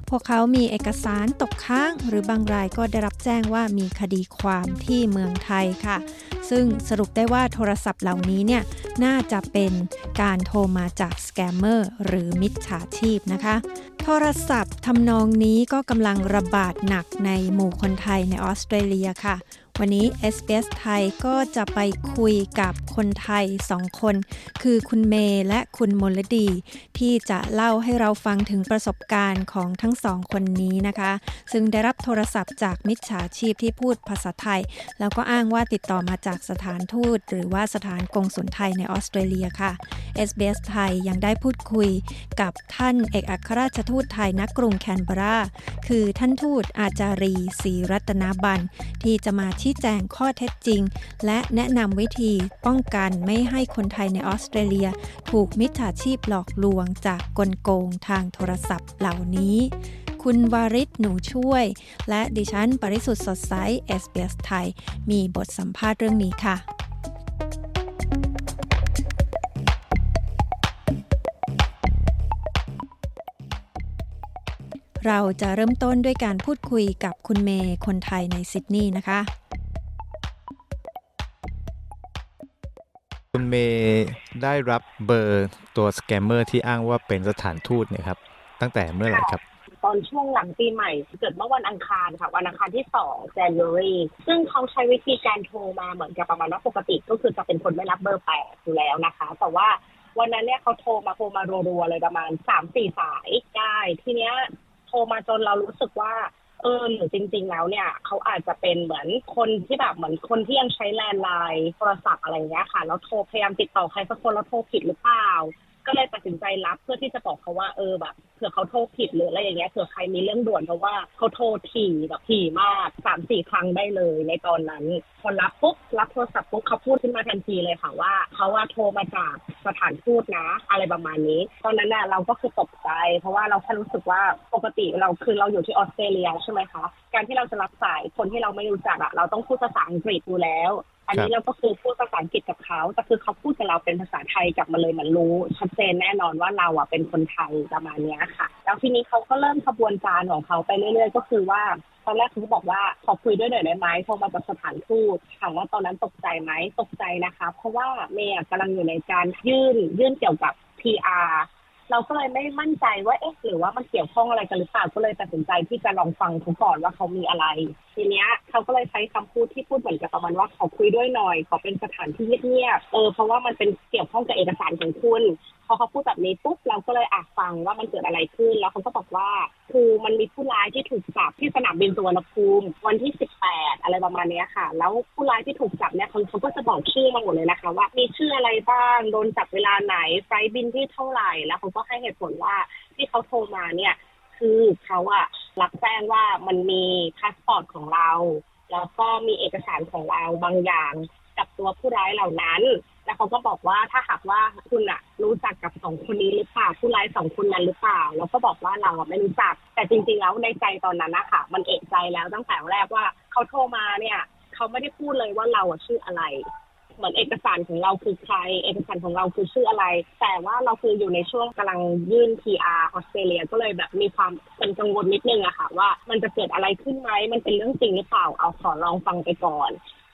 พวกเขามีเอกสารตกค้าง หรือบางรายก็ได้รับแจ้งว่ามีคดีความที่เมืองไทยค่ะ ซึ่งสรุปได้ว่าโทรศัพท์เหล่านี้เนี่ยน่าจะเป็นการโทรมาจาก scammer หรือมิจฉาชีพนะคะ โทรศัพท์ทำนองนี้ก็กำลังระบาดหนักในหมู่คนไทยในออสเตรเลียค่ะ วันนี้ SBS ไทยก็จะไปคุยกับคนไทยสองคน คือคุณเมย์และคุณมลดี ที่จะเล่าให้เราฟังถึงประสบการณ์ของทั้งสองคนนี้นะคะ ซึ่งได้รับโทรศัพท์จากมิจฉาชีพที่พูดภาษาไทย แล้วก็อ้างว่าติดต่อมาจากสถานทูต หรือว่าสถานกงสุลไทยในออสเตรเลียค่ะ SBS ไทยยังได้พูดคุยกับท่านเอกอัครราชทูตไทยณกรุงแคนเบรา คือท่านทูตอาจารีศรีรัตนาบันที่จะมาชี้แจงข้อเท็จจริง และแนะนำวิธีป้องกันไม่ให้คนไทยในออสเตรเลีย ถูกมิจฉาชีพหลอกลวงจากกลโกงทางโทรศัพท์เหล่านี้ คุณวาริศหนูช่วย และดิฉันปริสุทธ์สดใสเอสเปสไทย มีบทสัมภาษณ์เรื่องนี้ค่ะ เราจะเริ่มต้นด้วยการพูดคุยกับคุณเมย์คนไทยในซิดนีย์นะคะ คุณเมย์ได้รับเบอร์ตัวสแกมเมอร์ที่อ้างว่าเป็นสถานทูตเนี่ยครับ ตั้งแต่เมื่อไหร่ครับตอนช่วงหลังปีใหม่ เกิดเมื่อวันอังคารค่ะ วันอังคารที่2 January ซึ่งเขาใช้วิธีการโทรมาเหมือนกับประมาณว่าปกติก็คือจะเป็นคนไม่รับเบอร์แปลกอยู่แล้วนะคะ แต่ว่าวันนั้นเนี่ยเขาโทรมาโทรมารัวๆเลยประมาณ 3-4 สายได้ ทีเนี้ย โทรมาจนเรารู้สึกว่า เออหรือจริง ๆ แล้วเนี่ย เขาอาจจะเป็นเหมือนคนที่แบบเหมือนคนที่ยังใช้แลนไลน์โทรศัพท์อะไรเงี้ยค่ะ แล้วโทรพยายามติดต่อใครสักคนแล้วโทรผิดหรือเปล่า ก็เลยตัดสินใจรับเพื่อที่จะบอกเขาว่าเออแบบเผื่อเขาโทรผิดหรืออะไรอย่างเงี้ยเผื่อใครมีเรื่องด่วนเพราะว่าเขาโทรถี่แบบถี่มากสามสี่ครั้งได้เลยในตอนนั้นพอรับปุ๊บรับโทรศัพท์ปุ๊บเขาพูดขึ้นมาทันทีเลยค่ะว่าเขาว่าโทรมาจากสถานทูตนะ อะไรประมาณนี้ ตอนนั้นน่ะเราก็คือตกใจ เพราะว่าเราแค่รู้สึกว่าปกติเราคือเราอยู่ที่ออสเตรเลียใช่ไหมคะการที่เราจะรับสายคนที่เราไม่รู้จักอะเราต้องพูดภาษาอังกฤษอยู่แล้ว อันนี้เราก็คือพูดภาษาอังกฤษกับเขาแต่คือเขาพูดกับเราเป็นภาษาไทยกลับมาเลยมันรู้ชัดเจนแน่นอนว่าเราอะเป็นคนไทยประมาณนี้ค่ะ แล้วทีนี้เขาก็เริ่มขบวนการของเขาไปเรื่อยๆ ก็คือว่าตอนแรกเขาบอกว่าขอคุยด้วยหน่อยได้ไหมโทรมาจากสถานทูตถามว่าตอนนั้นตกใจไหมตกใจนะคะ เพราะว่าเมย์กำลังอยู่ในการยื่นยื่นเกี่ยวกับ PR เราก็เลยไม่มั่นใจว่าเอ๊ะหรือว่ามันเกี่ยวข้องอะไรกันหรือเปล่าก็เลยตัดสินใจที่จะลองฟังเขาก่อนว่าเขามีอะไร ทีเนี้ยเขาก็เลยใช้คำพูดที่พูดเหมือนกับประมาณว่าขอคุยด้วยหน่อย ขอเป็นสถานที่เงียบๆเออเพราะว่ามันเป็นเกี่ยวข้องกับเอกสารของคุณพอเขาพูดแบบนี้ปุ๊บเราก็เลยอะฟังว่ามันเกิดอะไรขึ้น แล้วเขาก็บอกว่า คือมันมีผู้ร้ายที่ถูกจับที่สนามบินสุวรรณภูมิ วันที่ 18 อะไรประมาณนี้ค่ะ แล้วผู้ร้ายที่ถูกจับเนี่ยเขาเขาก็จะบอกชื่อมาหมดเลยนะคะว่ามีชื่ออะไรบ้างโดนจับเวลาไหนไฟบินที่เท่าไหร่แล้วเขาก็ให้เหตุผลว่าที่เขาโทรมาเนี่ย คือเขาอะรับแจ้งว่ามันมีพาสปอร์ตของเรา แล้วก็มีเอกสารของเราบางอย่างกับตัวผู้ร้ายเหล่านั้น แล้วเขาก็บอกว่าถ้าหากว่าคุณอะรู้จักกับสองคนนี้หรือเปล่าผู้ร้ายสองคนนั้นหรือเปล่า แล้วก็บอกว่าเราอะไม่รู้จัก แต่จริงๆแล้วในใจตอนนั้นนะคะมันเอะใจแล้วตั้งแต่แรกว่าเขาโทรมาเนี่ย เขาไม่ได้พูดเลยว่าเราอะชื่ออะไร เหมือนเอกสารของเราคือใคร เอกสารของเราคือชื่ออะไร แต่ว่าเราคืออยู่ในช่วงกำลังยื่น PR ออสเตรเลียก็เลยแบบมีความเป็นกังวลนิดนึงอะค่ะ ว่ามันจะเกิดอะไรขึ้นไหมมันเป็นเรื่องจริงหรือเปล่าเอาขอลองฟังไปก่อน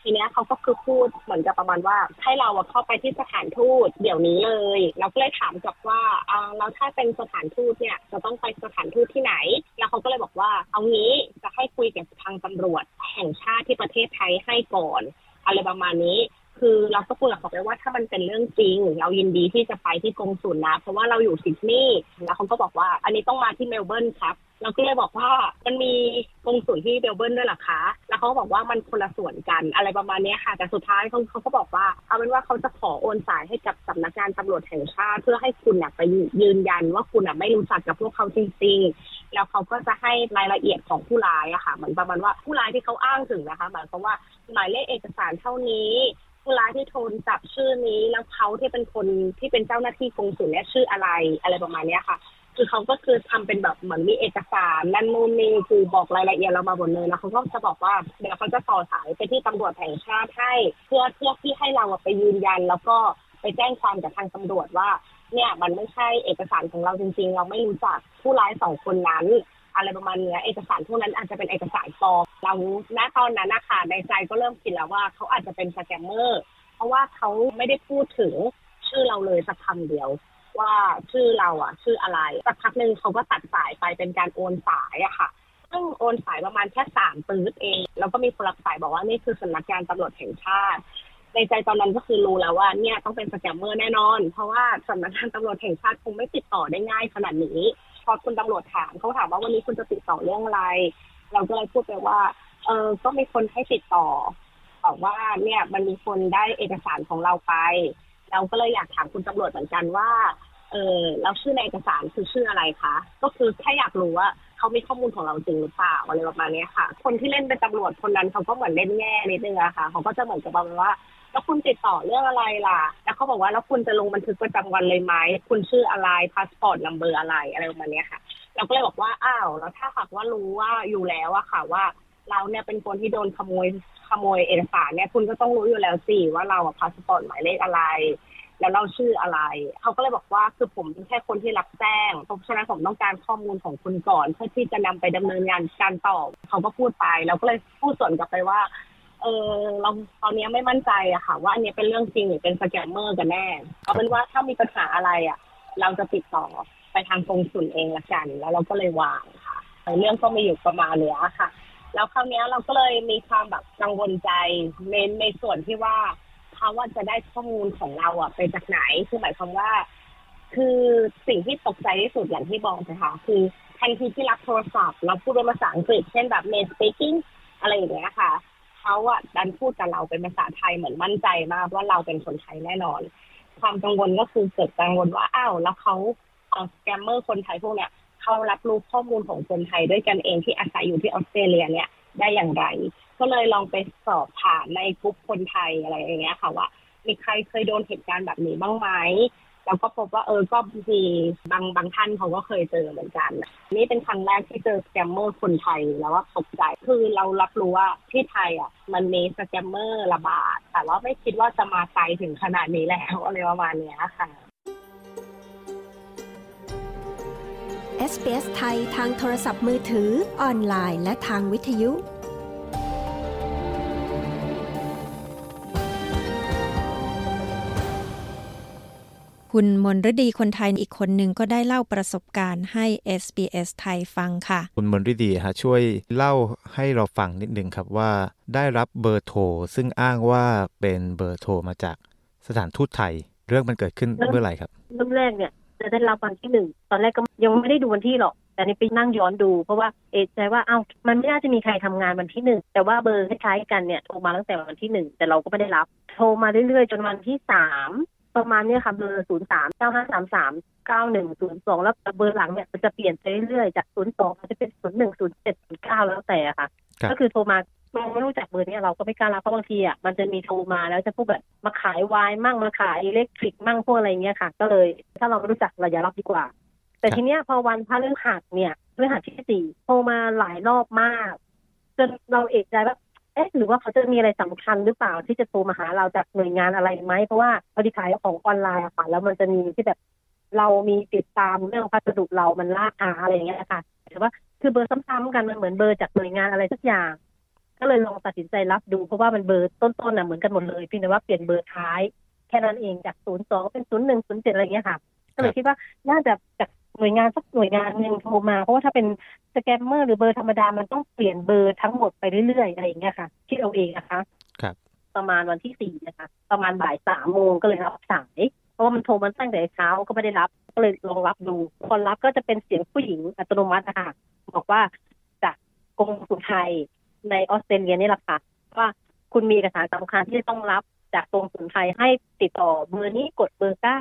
ทีเนี้ยเขาก็คือพูดเหมือนกับประมาณว่าให้เราเข้าไปที่สถานทูตเดี๋ยวนี้เลยเราก็เลยถามกลับว่าอ่าแล้วถ้าเป็นสถานทูตเนี่ยจะต้องไปสถานทูตที่ไหน แล้วเขาก็เลยบอกว่า เอางี้จะให้คุยกับทางตำรวจแห่งชาติที่ประเทศไทยให้ก่อนอะไรประมาณนี้ คือเราก็พูดกับเขาไปว่าถ้ามันเป็นเรื่องจริงเรายินดีที่จะไปที่กงสุลนะ เพราะว่าเราอยู่ซิดนีย์แล้วเขาก็บอกว่า อันนี้ต้องมาที่เมลเบิร์นครับเราก็เลยบอกว่ามันมีกงสุลที่เมลเบิร์นด้วยหรอคะ แล้วเขาบอกว่ามันคนละส่วนกันอะไรประมาณนี้ค่ะ แต่สุดท้ายเขาเขาก็บอกว่า เอาเป็นว่าเขาจะขอโอนสายให้กับสำนักงานตำรวจแห่งชาติ เพื่อให้คุณนะไปยืนยันว่าคุณนะไม่รู้จักกับพวกเขาจริงๆ แล้วเขาก็จะให้รายละเอียดของผู้ร้ายอะค่ะเหมือนประมาณว่าผู้ร้ายที่เขาอ้างถึงนะคะหมายความว่าหมายเลขเอกสารเท่านี้ ผู้ร้ายที่โทนจับชื่อนี้แล้วเขาที่เป็นคนที่เป็นเจ้าหน้าที่กงสุลเนี่ยชื่ออะไรอะไรประมาณเนี้ยค่ะ คือเขาก็คือทำเป็นแบบเหมือนมีเอกสารนั่นนู่นนี่คือบอกรายละเอียดเรามาหมดเลยแล้วเขาก็จะบอกว่าเดี๋ยวเขาจะต่อสายไปที่ตำรวจแห่งชาติให้เพื่อเพื่อที่ให้เราไปยืนยัน แล้วก็ไปแจ้งความกับทางตำรวจว่าเนี่ยมันไม่ใช่เอกสารของเราจริง ๆ เราไม่รู้จักผู้ร้ายสองคนนั้น อะไรประมาณนี้เอกสารพวกนั้นอาจจะเป็นเอกสารปลอมเราณตอนนั้นนะคะในใจก็เริ่มคิดแล้วว่าเขาอาจจะเป็นสแกมเมอร์เพราะว่าเขาไม่ได้พูดถึงชื่อเราเลยสักคำเดียว ว่าชื่อเราอะ ชื่ออะไรสักพักหนึ่งเขาก็ตัดสายไปเป็นการโอนสายอะค่ะซึ่งโอนสายประมาณแค่สามปื๊ดเอง แล้วก็มีคนรับสายบอกว่านี่คือสำนักงานตำรวจแห่งชาติในใจตอนนั้นก็คือรู้แล้วว่าเนี่ยต้องเป็นสแกมเมอร์แน่นอน เพราะว่าสำนักงานตำรวจแห่งชาติคงไม่ติดต่อได้ง่ายขนาดนี้ พอคุณตำรวจถามเขาถามว่าวันนี้คุณจะติดต่อเรื่องอะไร เราก็เลยพูดไปว่า เออก็มีคนให้ติดต่อบอกว่าเนี่ยมันมีคนได้เอกสารของเราไป เราก็เลยอยากถามคุณตำรวจเหมือนกันว่า เออเราชื่อในเอกสารคือชื่ออะไรคะก็คือแค่อยากรู้ว่าเขามีข้อมูลของเราจริงหรือเปล่าอะไรประมาณนี้ค่ะ คนที่เล่นเป็นตำรวจคนนั้นเขาก็เหมือนเล่นแง่นิดนึงอะค่ะเขาก็จะเหมือนกับประมาณว่า แล้วคุณติดต่อเรื่องอะไรล่ะ แล้วเขาบอกว่าแล้วคุณจะลงบันทึกประจำวันเลยไหมคุณชื่ออะไรพาสปอร์ต number อะไรอะไรประมาณนี้ค่ะ เราก็เลยบอกว่าอ้าวแล้วถ้าหากว่ารู้ว่าอยู่แล้วอะค่ะว่าเราเนี่ยเป็นคนที่โดนขโมยขโมยเอกสารเนี่ยคุณก็ต้องรู้อยู่แล้วสิว่าเราอะพาสปอร์ตหมายเลขอะไร แล้วเราชื่ออะไร เขาก็เลยบอกว่าคือผมเป็นแค่คนที่รับแจ้งเพราะฉะนั้นผมต้องการข้อมูลของคุณก่อนเพื่อที่จะนำไปดำเนินงานการต่อเขาก็พูดไปเราก็เลยพูดสวนกลับไปว่า เออเราตอนนี้ไม่มั่นใจอะค่ะ ว่าอันนี้เป็นเรื่องจริงหรือเป็นสแกมเมอร์กันแน่เอาเป็นว่าถ้ามีปัญหาอะไรอะเราจะติดต่อไปทางกงสุลเองละกัน แล้วเราก็เลยวางค่ะเรื่องก็มีอยู่ประมาณเนี้ยค่ะ แล้วคราวนี้เราก็เลยมีความแบบกังวลใจในในส่วนที่ว่าเขาว่าจะได้ข้อมูลของเราอะไปจากไหนคือหมายความว่า คือสิ่งที่ตกใจที่สุดอย่างที่บอกนะคะคือทันทีที่รับโทรศัพท์ เราพูดเป็นภาษาอังกฤษเช่นแบบ main speaking อะไรอย่างเงี้ยค่ะ เขาอะดันพูดกับเราเป็นภาษาไทยเหมือนมั่นใจมากว่าเราเป็นคนไทยแน่นอน ความกังวลก็คือเกิดกังวลว่าอ้าวแล้วเขาเอา scammer คนไทยพวกเนี้ยเขารับรู้ข้อมูลของคนไทยด้วยกันเองที่อาศัยอยู่ที่ออสเตรเลียเนี่ยได้อย่างไร ก็เลยลองไปสอบถามในกลุ่มคนไทยอะไรอย่างเงี้ยค่ะว่ามีใครเคยโดนเหตุการณ์แบบนี้บ้างไหม แล้วก็พบว่าเออก็มีบางบางท่านเขาก็เคยเจอเหมือนกัน นี่เป็นครั้งแรกที่เจอสแกมเมอร์คนไทยแล้วว่าตกใจ คือเรารับรู้ว่าที่ไทยอะมันมีสแกมเมอร์ระบาด แต่ว่าไม่คิดว่าจะมาไกลถึงขนาดนี้แล้วอะไรประมาณนี้ค่ะ SBS ไทยทางโทรศัพท์มือถือ ออนไลน์ และทางวิทยุ คุณมนฤดีคนไทยอีกคนหนึ่งก็ได้เล่าประสบการณ์ให้ SBS ไทยฟังค่ะ คุณมนฤดีฮะช่วยเล่าให้เราฟังนิดนึงครับว่า ได้รับเบอร์โทรซึ่งอ้างว่าเป็นเบอร์โทรมาจากสถานทูตไทย เรื่องมันเกิดขึ้นเมื่อไหร่ครับเริ่มแรกเนี่ยจะได้รับวันที่หนึ่งตอนแรกก็ยังไม่ได้ดูวันที่หรอก แต่นี่ไปนั่งย้อนดู เพราะว่าเอะใจว่าเอ้ามันไม่น่าจะมีใครทำงานวันที่หนึ่งแต่ว่าเบอร์คล้ายๆกันเนี่ยโทรมาตั้งแต่วันที่หนึ่งแต่เราก็ไม่ได้รับ โทรมาเรื่อยๆ จนวันที่สาม ประมาณนี้ค่ะเบอร์ศูนย์สามเก้าห้าสามสามเก้าหนึ่งศูนย์สองแล้วเบอร์หลังเนี่ยมันจะเปลี่ยนไปเรื่อยๆจากศูนย์สองจะเป็นศูนย์หนึ่งศูนย์เจ็ดศูนย์เก้าแล้วแต่ค่ะ ก็คือโทรมาเราไม่รู้จักเบอร์นี้เราก็ไม่กล้ารับเพราะบางทีอะมันจะมีโทรมาแล้วจะพูดแบบมาขายวายมั่งมาขายอิเล็กทริกมั่งพวกอะไรเงี้ยค่ะ ก็เลย ถ้าเราไม่รู้จักเราอย่ารับดีกว่า แต่ทีเนี้ยพอวันพระฤหัสเนี่ยพฤหัสที่สี่โทรมาหลายรอบมากจนเราเอกใจว่า เอ๊ะหรือว่าเขาจะมีอะไรสำคัญหรือเปล่าที่จะโทรมาหาเราจากหน่วยงานอะไรไหมเพราะว่าพอดีขายของออนไลน์อะค่ะแล้วมันจะมีที่แบบเรามีติดตามเรื่องพัสดุเรามันล่าช้าอะไรอย่างเงี้ยค่ะแต่ว่าคือเบอร์ซ้ำๆกันมันเหมือนเบอร์จากหน่วยงานอะไรสักอย่าง ก็เลยลองตัดสินใจรับดู เพราะว่ามันเบอร์ต้นๆน่ะเหมือนกันหมดเลยเพียงแต่ว่าเปลี่ยนเบอร์ท้าย แค่นั้นเองจากศูนย์สองเป็นศูนย์หนึ่งศูนย์เจ็ดอะไรเงี้ยค่ะก็เลยคิดว่าน่าจะจาก หน่วยงานสักหน่วยงานหนึ่งโทรมา เพราะว่าถ้าเป็นสแกมเมอร์หรือเบอร์ธรรมดา มันต้องเปลี่ยนเบอร์ทั้งหมดไปเรื่อยๆอะไรอย่างเงี้ยค่ะคิดเอาเองนะคะครับประมาณวันที่สี่นะคะ ประมาณบ่ายสามโมงก็เลยรับสายเพราะว่ามันโทรมันตั้งแต่เช้าก็ไม่ได้รับ ก็เลยลองรับดูพอรับก็จะเป็นเสียงผู้หญิงอัตโนมัตินะคะบอกว่าจากกรมสุไทยในออสเตรเลียนี่แหละค่ะว่าคุณมีเอกสารสำคัญที่จะต้องรับจากกรมสุนไทยให้ติดต่อเบอร์นี้กดเบอร์เก้า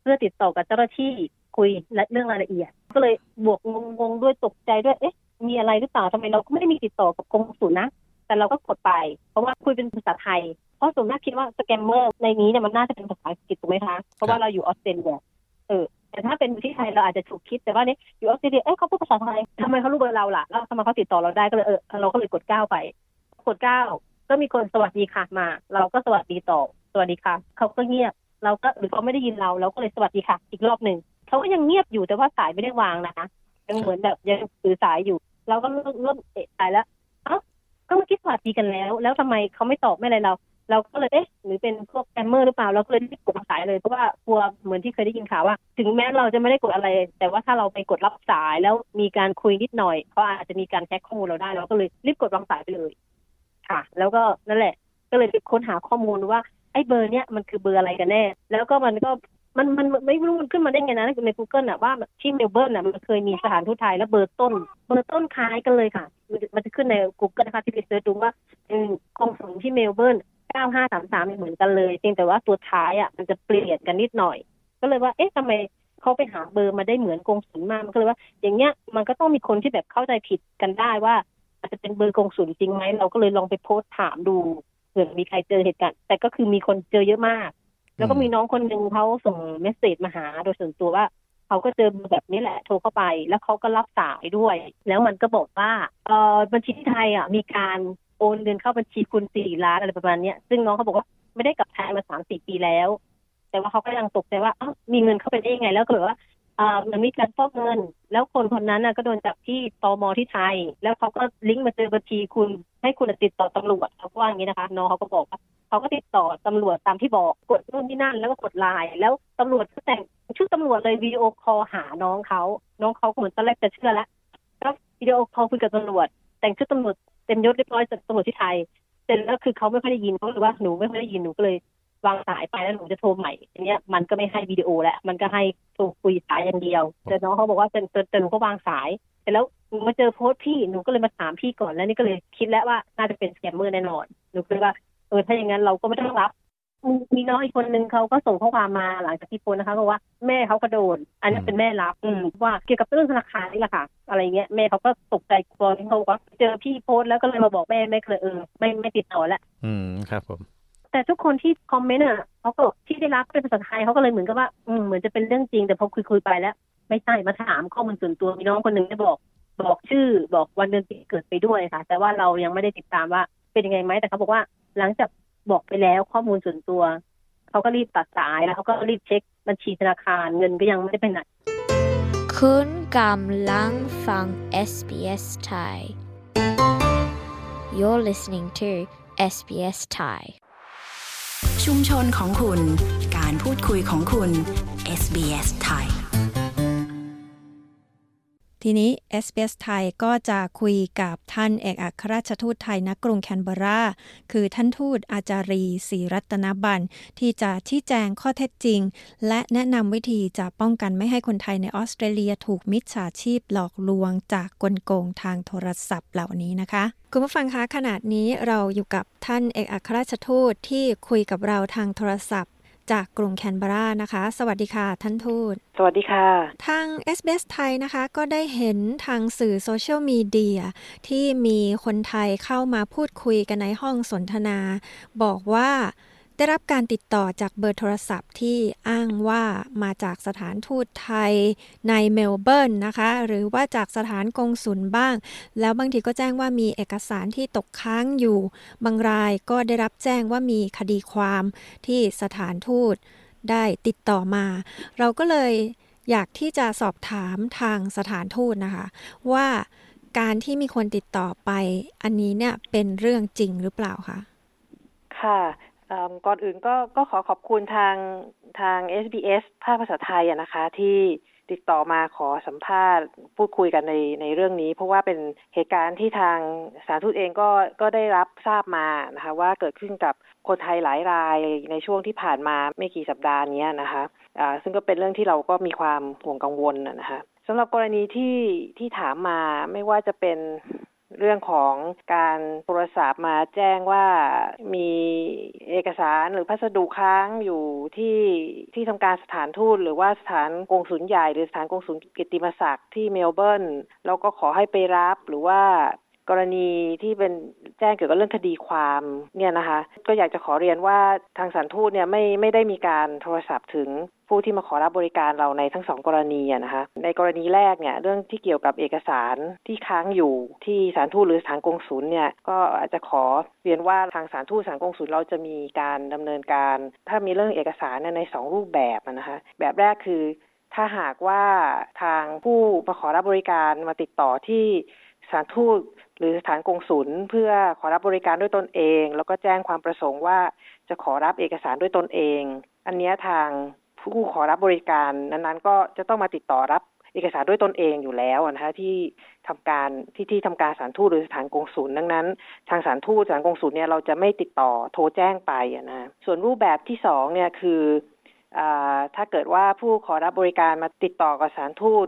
เพื่อติดต่อกับเจ้าหน้าที่ คุยและเรื่องรายละเอียด ก็เลยบวกงงๆด้วยตกใจด้วยเอ๊ะ มีอะไรหรือเปล่าทำไมเราก็ไม่ได้มีติดต่อกับกรมสุนนะ แต่เราก็กดไป เพราะว่าคุยเป็นภาษาไทย เพราะส่วนมากคิดว่าสแกมเมอร์ในนี้เนี่ยมันน่าจะเป็นภาษาอังกฤษถูกไหมคะเพราะว่าเราอยู่ออสเตรเลียเออแต่ถ้าเป็นที่ไทยเราอาจจะถูกคิดแต่ว่าเนี่ยอยู่ออสเตรเลียเอ้ยเขาพูดภาษาไทยทำไมเขารู้เบอร์เราล่ะแล้วทำไมเขาติดต่อเราได้ก็เลยเออเราก็เลยกดเก้าไปกดเก้าก็มีคนสวัสดีค่ะมา เราก็สวัสดีต่อสวัสดีค่ะเขาก็เงียบเราก็หรือเขาไม่ได้ยินเราเราก็เลยสวัสดีค่ะ อีกรอบหนึ่ง เขาก็ยังเงียบอยู่แต่ว่าสายไม่ได้วางนะคะยังเหมือนแบบยังถือสายอยู่ เราก็เริ่มเริ่มเอะใจแล้วเอ้าก็เมื่อกี้สวัสดีกันแล้ว แล้วทำไมเขาไม่ตอบไม่อะไรเรา เราก็เลยเอ๊ะหรือเป็นพวก scammer หรือเปล่าเราก็เลยรีบกดสายเลยเพราะว่ากลัวเหมือนที่เคยได้ยินข่าวว่า ถึงแม้เราจะไม่ได้กดอะไร แต่ว่าถ้าเราไปกดรับสายแล้วมีการคุยนิดหน่อยเขาอาจจะมีการแฮ็กข้อมูลเราได้เราก็เลยรีบกดวางสายไปเลย ค่ะ แล้วก็นั่นแหละ ก็เลยรีบค้นหาข้อมูลว่าไอ้เบอร์เนี้ยมันคือเบอร์อะไรกันแน่ แล้วก็มันก็ มันมันไม่รู้มันขึ้นมาได้ไงนะใน Google อะว่าที่เมลเบิร์นอะมันเคยมีสถานทูตไทยแล้วเบอร์ต้น เบอร์ต้นคล้ายกันเลยค่ะ มันจะขึ้นใน Google นะคะที่ไป search ดูว่าเป็นกงสุลที่เมลเบิร์น9533เหมือนกันเลยเพียงแต่ว่าตัวท้ายอะมันจะเปลี่ยนกันนิดหน่อย ก็เลยว่าเอ๊ะทำไมเขาไปหาเบอร์มาได้เหมือนกงสุลมามันก็เลยว่า อย่างเงี้ยมันก็ต้องมีคนที่แบบเข้าใจผิดกันได้ว่าอาจจะเป็นเบอร์กงสุนจริงไหมเราก็เลยลองไปโพสต์ถามดูเผื่อมีใครเจอเหตุการณ์แต่ก็คือมีคนเจอเยอะมาก แล้วก็มีน้องคนหนึ่งเขาส่งเมสเซจมาหาโดยส่วนตัวว่าเขาก็เจอแบบนี้แหละโทรเข้าไป แล้วเขาก็รับสายด้วย แล้วมันก็บอกว่าเออบัญชีที่ไทยอะมีการโอนเงินเข้าบัญชีคุณสี่ล้านอะไรประมาณเนี้ยซึ่งน้องเขาบอกว่าไม่ได้กลับไทยมาสามสี่ปีแล้ว แต่ว่าเขาก็ยังตกใจว่าอ้าวมีเงินเข้าไปได้ยังไง แล้วก็เลยว่า อ่ามันมีการฟอกเงิน แล้วคนคนนั้นน่ะก็โดนจับที่ตมที่ไทย แล้วเขาก็ลิงก์มาเจอบัญชีคุณให้คุณติดต่อตำรวจเขาว่าอย่างนี้นะคะน้องเขาก็บอกว่าเขาก็ติดต่อตำรวจตามที่บอกกดนู่นที่นั่นแล้วก็กดไลน์แล้วตำรวจก็แต่งชุดตำรวจเลยวิดีโอคอลหาน้องเขาน้องเขาเหมือนตอนแรกจะเชื่อแล้วแล้ววิดีโอคอลคุยกับตำรวจ แต่งชุดตำรวจเต็มยศเรียบร้อยจากตำรวจที่ไทยเสร็จแล้วคือเขาไม่ค่อยได้ยินเขาเลยว่าหนูไม่ค่อยได้ยินหนูก็เลย วางสายไปแล้วหนูจะโทรใหม่ทีเนี้ยมันก็ไม่ให้วิดีโอแล้วมันก็ให้โทรคุยสายอย่างเดียวแต่น้องเขาบอกว่าแต่แต่หนูก็วางสายแต่แล้วหนูมาเจอโพสต์พี่หนูก็เลยมาถามพี่ก่อนแล้วนี่ก็เลยคิดแล้วว่าน่าจะเป็นสแกมเมอร์แน่นอนหนูก็เลยว่าเออถ้าอย่างนั้นเราก็ไม่ต้องรับมีน้องอีกคนนึงเขาก็ส่งข้อความมาหลังจากที่โพสนะคะบอกว่าแม่เขาก็โดน อันนี้เป็นแม่รับว่าเกี่ยวกับเรื่องธนาคารนี่แหละค่ะ อะไรเงี้ยแม่เขาก็ตกใจกลัวที่เขาว่าเจอพี่โพสแล้วก็เลยมาบอกแม่แม่เลยเออไม่ไม่ติดต่อแล้วอืมครับผม แต่ทุกคนที่คอมเมนต์อะเขาก็ที่ได้รับเป็นภาษาไทยเขาก็เลยเหมือนกับว่าอืมเหมือนจะเป็นเรื่องจริง แต่พอคุยคุยไปแล้ว ไม่ใช่มาถามข้อมูลส่วนตัวมีน้องคนหนึ่งได้บอก บอกชื่อบอกวันเดือนปีเกิดไปด้วยค่ะ แต่ว่าเรายังไม่ได้ติดตามว่าเป็นยังไงไหมแต่เขาบอกว่าหลังจากบอกไปแล้วข้อมูลส่วนตัวเขาก็รีบตัดสายแล้วเขาก็รีบเช็คบัญชีธนาคารเงินก็ยังไม่ได้ไปไหนคุณกำลังฟัง SBS Thai You're listening to SBS Thai ชุมชนของคุณ การพูดคุยของคุณ SBS ไทย ทีนี้ SBS ไทยก็จะคุยกับท่านเอกอัครราชทูตไทยณกรุงแคนเบรา คือท่านทูตอาจารีศรีรัตนบัน ที่จะชี้แจงข้อเท็จจริง และแนะนำวิธีจะป้องกันไม่ให้คนไทยในออสเตรเลียถูกมิจฉาชีพหลอกลวงจากกลโกงทางโทรศัพท์เหล่านี้นะคะ คุณผู้ฟังคะขณะนี้เราอยู่กับท่านเอกอัครราชทูตที่คุยกับเราทางโทรศัพท์ จากกรุงแคนเบรานะคะ สวัสดีค่ะ ท่านทูต สวัสดีค่ะ ทาง SBS ไทยนะคะ ก็ได้เห็นทางสื่อโซเชียลมีเดียที่มีคนไทยเข้ามาพูดคุยกันในห้องสนทนา บอกว่า ได้รับการติดต่อจากเบอร์โทรศัพท์ที่อ้างว่ามาจากสถานทูตไทยในเมลเบิร์นนะคะ หรือว่าจากสถานกงสุลบ้าง แล้วบางทีก็แจ้งว่ามีเอกสารที่ตกค้างอยู่ บางรายก็ได้รับแจ้งว่ามีคดีความที่สถานทูตได้ติดต่อมา เราก็เลยอยากที่จะสอบถามทางสถานทูตนะคะ ว่าการที่มีคนติดต่อไป อันนี้เนี่ยเป็นเรื่องจริงหรือเปล่าคะค่ะ ก่อนอื่นก็ก็ขอขอบคุณทางทาง SBS ภาคภาษาไทยนะคะที่ติดต่อมาขอสัมภาษณ์พูดคุยกันในในเรื่องนี้ เพราะว่าเป็นเหตุการณ์ที่ทางสารทูตเองก็ก็ได้รับทราบมานะคะว่าเกิดขึ้นกับคนไทยหลายรายในช่วงที่ผ่านมาไม่กี่สัปดาห์นี้นะคะะซึ่งก็เป็นเรื่องที่เราก็มีความห่วงกังวลนะคะสำหรับกรณีที่ที่ถามมาไม่ว่าจะเป็น เรื่องของการโทรศัพท์มาแจ้งว่ามีเอกสารหรือพัสดุค้างอยู่ที่ที่ทำการสถานทูตหรือว่าสถานกงศูนย์ใหญ่หรือสถานกงศูนย์กิติมศักดิ์ที่เมลเบิร์นแล้วก็ขอให้ไปรับหรือว่า กรณีที่เป็นแจ้งเกี่ยวกับเรื่องคดีความเนี่ยนะคะ ก็อยากจะขอเรียนว่าทางสารทูตเนี่ยไม่ไม่ได้มีการโทรศัพท์ถึงผู้ที่มาขอรับบริการเราในทั้งสองกรณีนะคะ ในกรณีแรกเนี่ยเรื่องที่เกี่ยวกับเอกสารที่ค้างอยู่ที่สารทูตหรือสถานกงสุลเนี่ยก็อาจจะขอเรียนว่าทางสารทูตสถานกงสุลเราจะมีการดำเนินการ ถ้ามีเรื่องเอกสารในสองรูปแบบนะคะแบบแรกคือ ถ้าหากว่าทางผู้มาขอรับบริการมาติดต่อที่ สถานทูตหรือสถานกงสุลเพื่อขอรับบริการด้วยตนเอง แล้วก็แจ้งความประสงค์ว่าจะขอรับเอกสารด้วยตนเอง อันนี้ทางผู้ขอรับบริการนั้นๆ ก็จะต้องมาติดต่อรับเอกสารด้วยตนเองอยู่แล้วนะคะที่ทำการที่ที่ทำการสารทูตหรือสถานกงสุลดังนั้น ทางสารทูตสถานกงสุลเนี่ยเราจะไม่ติดต่อโทรแจ้งไปนะส่วนรูปแบบที่สองเนี่ยคืออถ้าเกิดว่าผู้ขอรับบริการมาติดต่อกับสารทูต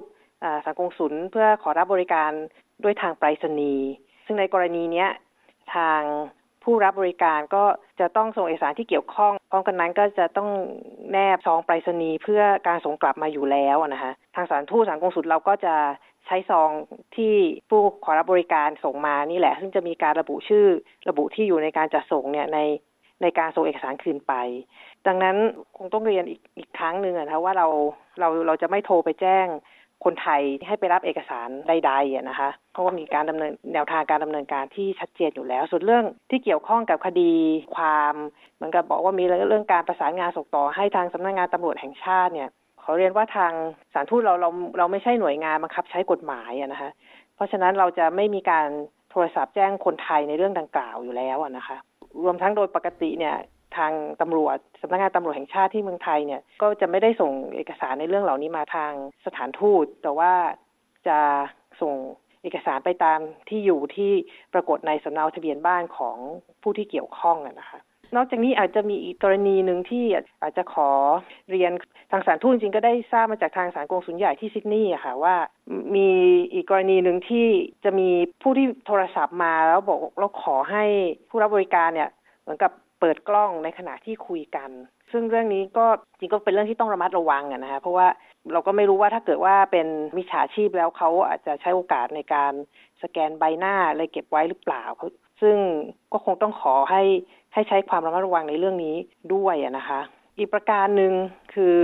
สารกงสุลเพื่อขอรับบริการ ด้วยทางไปรษณีย์ซึ่งในกรณีนี้ทางผู้รับบริการก็จะต้องส่งเอกสารที่เกี่ยวข้องพร้อมกันนั้นก็จะต้องแนบซองไปรษณีย์เพื่อการส่งกลับมาอยู่แล้วนะคะทางสารทูตสารกงสุลเราก็จะใช้ซองที่ผู้ขอรับบริการส่งมานี่แหละ ซึ่งจะมีการระบุชื่อระบุที่อยู่ในการจัดส่งเนี่ยในในการส่งเอกสารคืนไป ดังนั้นคงต้องเรียนอีกอีกครั้งหนึ่งนะว่าเราเราเราจะไม่โทรไปแจ้ง คนไทยให้ไปรับเอกสารใดๆนะคะเพราะว่ามีการดำเนินแนวทางการดำเนินการที่ชัดเจนอยู่แล้ว ส่วนเรื่องที่เกี่ยวข้องกับคดีความเหมือนกับบอกว่ามีเรื่องการประสานงานส่งต่อให้ทางสำนักงงานตำรวจแห่งชาติเนี่ยขอเรียนว่าทางสารทูตเราเราเราไม่ใช่หน่วยงานบังคับใช้กฎหมายนะคะเพราะฉะนั้นเราจะไม่มีการโทรศัพท์แจ้งคนไทยในเรื่องดังกล่าวอยู่แล้วนะคะ รวมทั้งโดยปกติเนี่ย ทางตำรวจสำนักงานตำรวจแห่งชาติที่เมืองไทยเนี่ยก็จะไม่ได้ส่งเอกสารในเรื่องเหล่านี้มาทางสถานทูต แต่ว่าจะส่งเอกสารไปตามที่อยู่ที่ปรากฏในสำเนาทะเบียนบ้านของผู้ที่เกี่ยวข้องนะคะนอกจากนี้อาจจะมีอีกกรณีหนึ่งที่อาจจะขอเรียนทางสารทูตจริงก็ได้ทราบมาจากทางสารกงสุลใหญ่ที่ซิดนีย์ค่ะว่ามีอีกกรณีหนึ่งที่จะมีผู้ที่โทรศัพท์มาแล้วบอกเราขอให้ผู้รับบริการเนี่ย เหมือนกับ เปิดกล้องในขณะที่คุยกัน ซึ่งเรื่องนี้ก็จริงก็เป็นเรื่องที่ต้องระมัดระวังนะคะเพราะว่าเราก็ไม่รู้ว่าถ้าเกิดว่าเป็นมิจฉาชีพแล้วเขาอาจจะใช้โอกาสในการสแกนใบหน้าอะไรเก็บไว้หรือเปล่า ซึ่งก็คงต้องขอให้ให้ใช้ความระมัดระวังในเรื่องนี้ด้วยนะคะ อีกประการหนึ่งคือ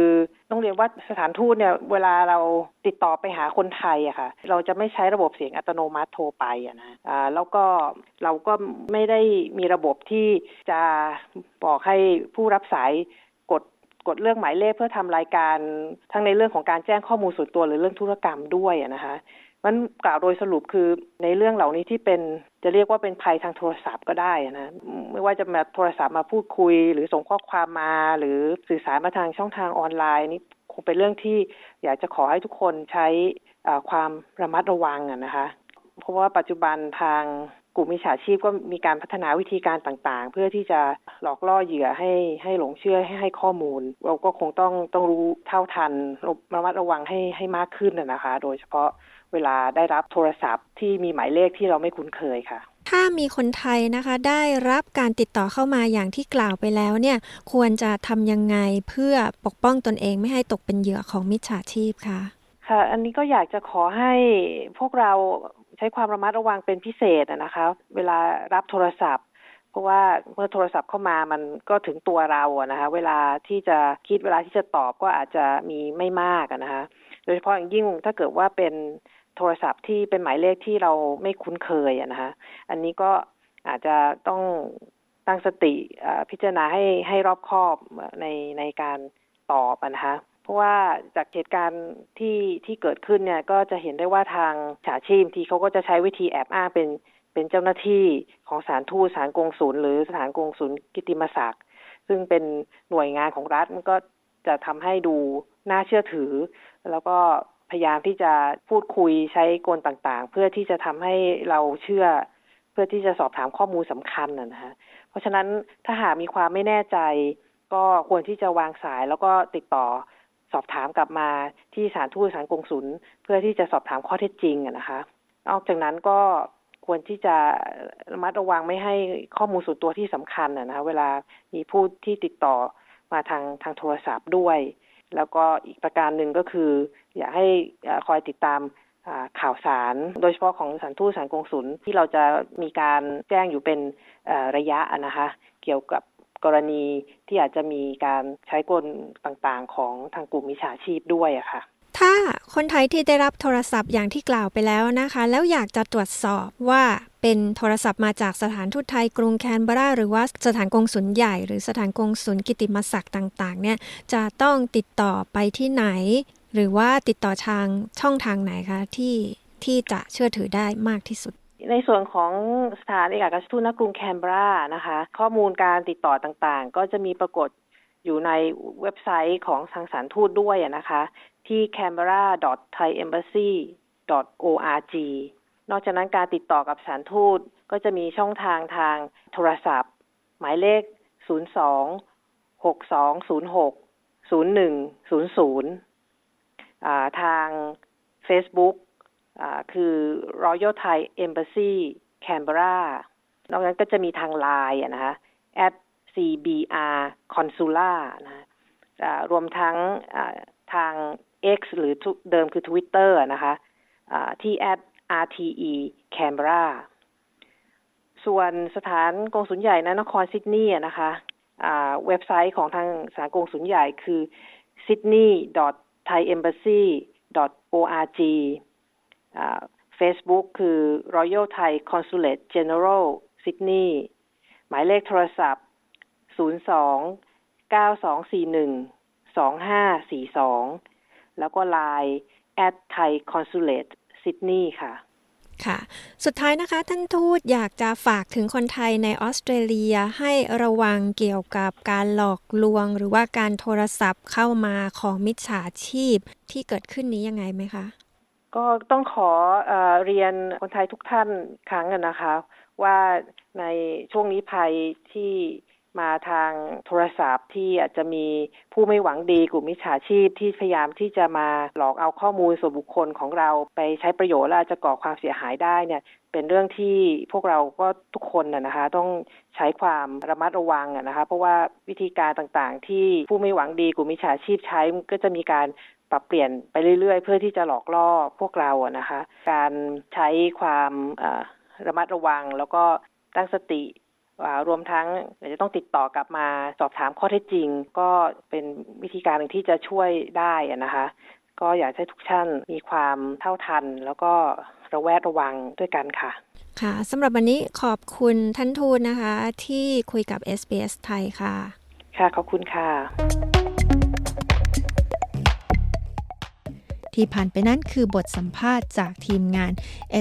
ต้องเรียนว่าสถานทูตเนี่ยเวลาเราติดต่อไปหาคนไทยอะค่ะ เราจะไม่ใช้ระบบเสียงอัตโนมัติโทรไปอะนะอ่าแล้วก็เราก็ไม่ได้มีระบบที่จะบอกให้ผู้รับสายกดกดเรื่องหมายเลขเพื่อทำรายการทั้งในเรื่องของการแจ้งข้อมูลส่วนตัวหรือเรื่องธุรกรรมด้วยนะคะ มันกล่าวโดยสรุปคือในเรื่องเหล่านี้ที่เป็นจะเรียกว่าเป็นภัยทางโทรศัพท์ก็ได้นะไม่ว่าจะมาโทรศัพท์มาพูดคุย หรือส่งข้อความมา หรือสื่อสารมาทางช่องทางออนไลน์นี่คงเป็นเรื่องที่อยากจะขอให้ทุกคนใช้ความระมัดระวังนะคะ เพราะว่าปัจจุบันทางกลุ่มมิจฉาชีพก็มีการพัฒนาวิธีการต่างๆ เพื่อที่จะหลอกล่อเหยื่อให้ให้หลงเชื่อให้ให้ข้อมูล เราก็คงต้องต้องรู้เท่าทันระมัดระวังให้ให้มากขึ้นนะคะ โดยเฉพาะ เวลาได้รับโทรศัพท์ที่มีหมายเลขที่เราไม่คุ้นเคยค่ะ ถ้ามีคนไทยนะคะได้รับการติดต่อเข้ามาอย่างที่กล่าวไปแล้วเนี่ย ควรจะทำยังไงเพื่อปกป้องตนเองไม่ให้ตกเป็นเหยื่อของมิจฉาชีพคะค่ะ อันนี้ก็อยากจะขอให้พวกเราใช้ความระมัดระวังเป็นพิเศษนะคะ เวลารับโทรศัพท์เพราะว่าเมื่อโทรศัพท์เข้ามามันก็ถึงตัวเราอะนะคะ เวลาที่จะคิดเวลาที่จะตอบก็อาจจะมีไม่มากนะคะ โดยเฉพาะอย่างยิ่งถ้าเกิดว่าเป็น โทรศัพท์ที่เป็นหมายเลขที่เราไม่คุ้นเคยนะคะอันนี้ก็อาจจะต้องตั้งสติพิจารณาให้ให้รอบคอบในในการตอบนะคะเพราะว่าจากเหตุการณ์ที่ที่เกิดขึ้นเนี่ยก็จะเห็นได้ว่าทางฉาชีพที่เขาก็จะใช้วิธีแอบอ้างเป็นเป็นเจ้าหน้าที่ของสารทูตสารกงศูนย์หรือสถานกงศูนย์กิติมศักดิ์ซึ่งเป็นหน่วยงานของรัฐมันก็จะทำให้ดูน่าเชื่อถือ แล้วก็ ยายามที่จะพูดคุยใช้กลต่างๆ เพื่อที่จะทำให้เราเชื่อ เพื่อที่จะสอบถามข้อมูลสำคัญนะฮะเพราะฉะนั้นถ้าหากมีความไม่แน่ใจ ก็ควรที่จะวางสายแล้วก็ติดต่อสอบถามกลับมาที่สารทูตสารกงสุลเพื่อที่จะสอบถามข้อเท็จจริงนะคะนอกจากนั้นก็ควรที่จะระมัดระวังไม่ให้ข้อมูลส่วนตัวที่สำคัญนะคะเวลามีผู้ที่ติดต่อมาทางทางโทรศัพท์ด้วย แล้วก็อีกประการหนึ่งก็คือ อยากให้คอยติดตามข่าวสาร โดยเฉพาะของสานทูตสานกงสุลที่เราจะมีการแจ้งอยู่เป็นระยะนะคะ เกี่ยวกับกรณีที่อาจจะมีการใช้กลต่างๆ ของทางกลุ่มมิจฉาชีพด้วยอะค่ะ ถ้าคนไทยที่ได้รับโทรศัพท์อย่างที่กล่าวไปแล้วนะคะ แล้วอยากจะตรวจสอบว่าเป็นโทรศัพท์มาจากสถานทูตไทยกรุงแคนเบราหรือว่าสถานกงสุลใหญ่หรือสถานกงสุลกิติมศักดิ์ต่างๆ เนี่ยจะต้องติดต่อไปที่ไหน หรือว่าติดต่อทางช่องทางไหนคะที่ที่จะเชื่อถือได้มากที่สุดในส่วนของสถานเอกอัครราชทูตณกรุงแคนเบรานะคะ ข้อมูลการติดต่อต่างๆ ก็จะมีปรากฏอยู่ในเว็บไซต์ของทางสารทูตด้วยนะคะ ที่ canberra.thaiembassy.org นอกจากนั้นการติดต่อกับสารทูตก็จะมีช่องทางทางโทรศัพท์ หมายเลข 02 6206 0100 ทาง Facebook คือ Royal Thai Embassy Canberra นอกนั้นก็จะมีทางไลน์นะคะ at cbr consula นะรวมทั้งทาง X หรือเดิมคือ Twitter นะคะที่ at rte canberra ส่วนสถานกงสุลใหญ่นนครซิดนีย์นะคะเว็บไซต์ของทางสถานกงสุลใหญ่คือ sydney thaiembassy org เฟซบุ๊กคือ Royal Thai Consulate General Sydney หมายเลขโทรศัพท์ 02 9241 2542 แล้วก็ไลน์ at Thai Consulate Sydney ค่ะ ค่ะ สุดท้ายนะคะท่านทูตอยากจะฝากถึงคนไทยในออสเตรเลียให้ระวังเกี่ยวกับการหลอกลวง หรือว่าการโทรศัพท์เข้ามาของมิจฉาชีพที่เกิดขึ้นนี้ยังไงไหมคะ ก็ต้องขอเอเรียนคนไทยทุกท่านครั้งนะคะ ว่าในช่วงนี้ภัยที่ มาทางโทรศัพท์ที่อาจจะมีผู้ไม่หวังดีกลุ่มมิจฉาชีพที่พยายามที่จะมาหลอกเอาข้อมูลส่วนบุคคลของเราไปใช้ประโยชน์และจะก่อความเสียหายได้เนี่ยเป็นเรื่องที่พวกเราก็ทุกคนนะคะ ต้องใช้ความระมัดระวังนะคะเพราะว่าวิธีการต่างๆ ที่ผู้ไม่หวังดีกลุ่มมิจฉาชีพใช้ก็จะมีการปรับเปลี่ยนไปเรื่อยๆ เพื่อที่จะหลอกล่อพวกเราอะนะคะ การใช้ความระมัดระวังแล้วก็ตั้งสติ รวมทั้งจะต้องติดต่อกลับมาสอบถามข้อเท็จจริง ก็เป็นวิธีการหนึ่งที่จะช่วยได้นะคะ ก็อยากให้ทุกท่านมีความเท่าทัน แล้วก็ระแวดระวังด้วยกันค่ะ ค่ะสำหรับวันนี้ขอบคุณท่านทูตนะคะ ที่คุยกับ SBS ไทยค่ะ ค่ะ ขอบคุณค่ะ ที่ผ่านไปนั้นคือบทสัมภาษณ์จากทีมงาน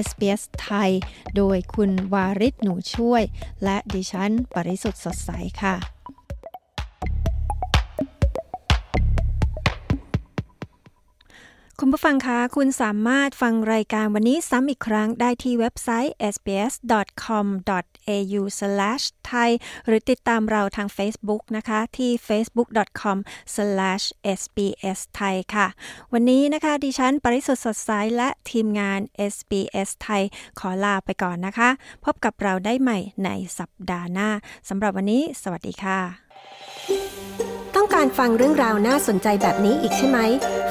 SBS ไทย โดยคุณวาริศหนูช่วย และดิฉัน ปริสุทธ์สดใสค่ะ คุณผู้ฟังคะคุณสามารถฟังรายการวันนี้ซ้ำอีกครั้งได้ที่เว็บไซต์ sbs.com.au/thai หรือติดตามเราทาง Facebook นะคะที่ facebook.com/sbsthai ค่ะ วันนี้นะคะดิฉันปริสุทธ์สดใสและทีมงาน SBS ไทยขอลาไปก่อนนะคะ พบกับเราได้ใหม่ในสัปดาห์หน้าสำหรับวันนี้ สวัสดีค่ะ ต้องการฟังเรื่องราวน่าสนใจแบบนี้อีกใช่ไหม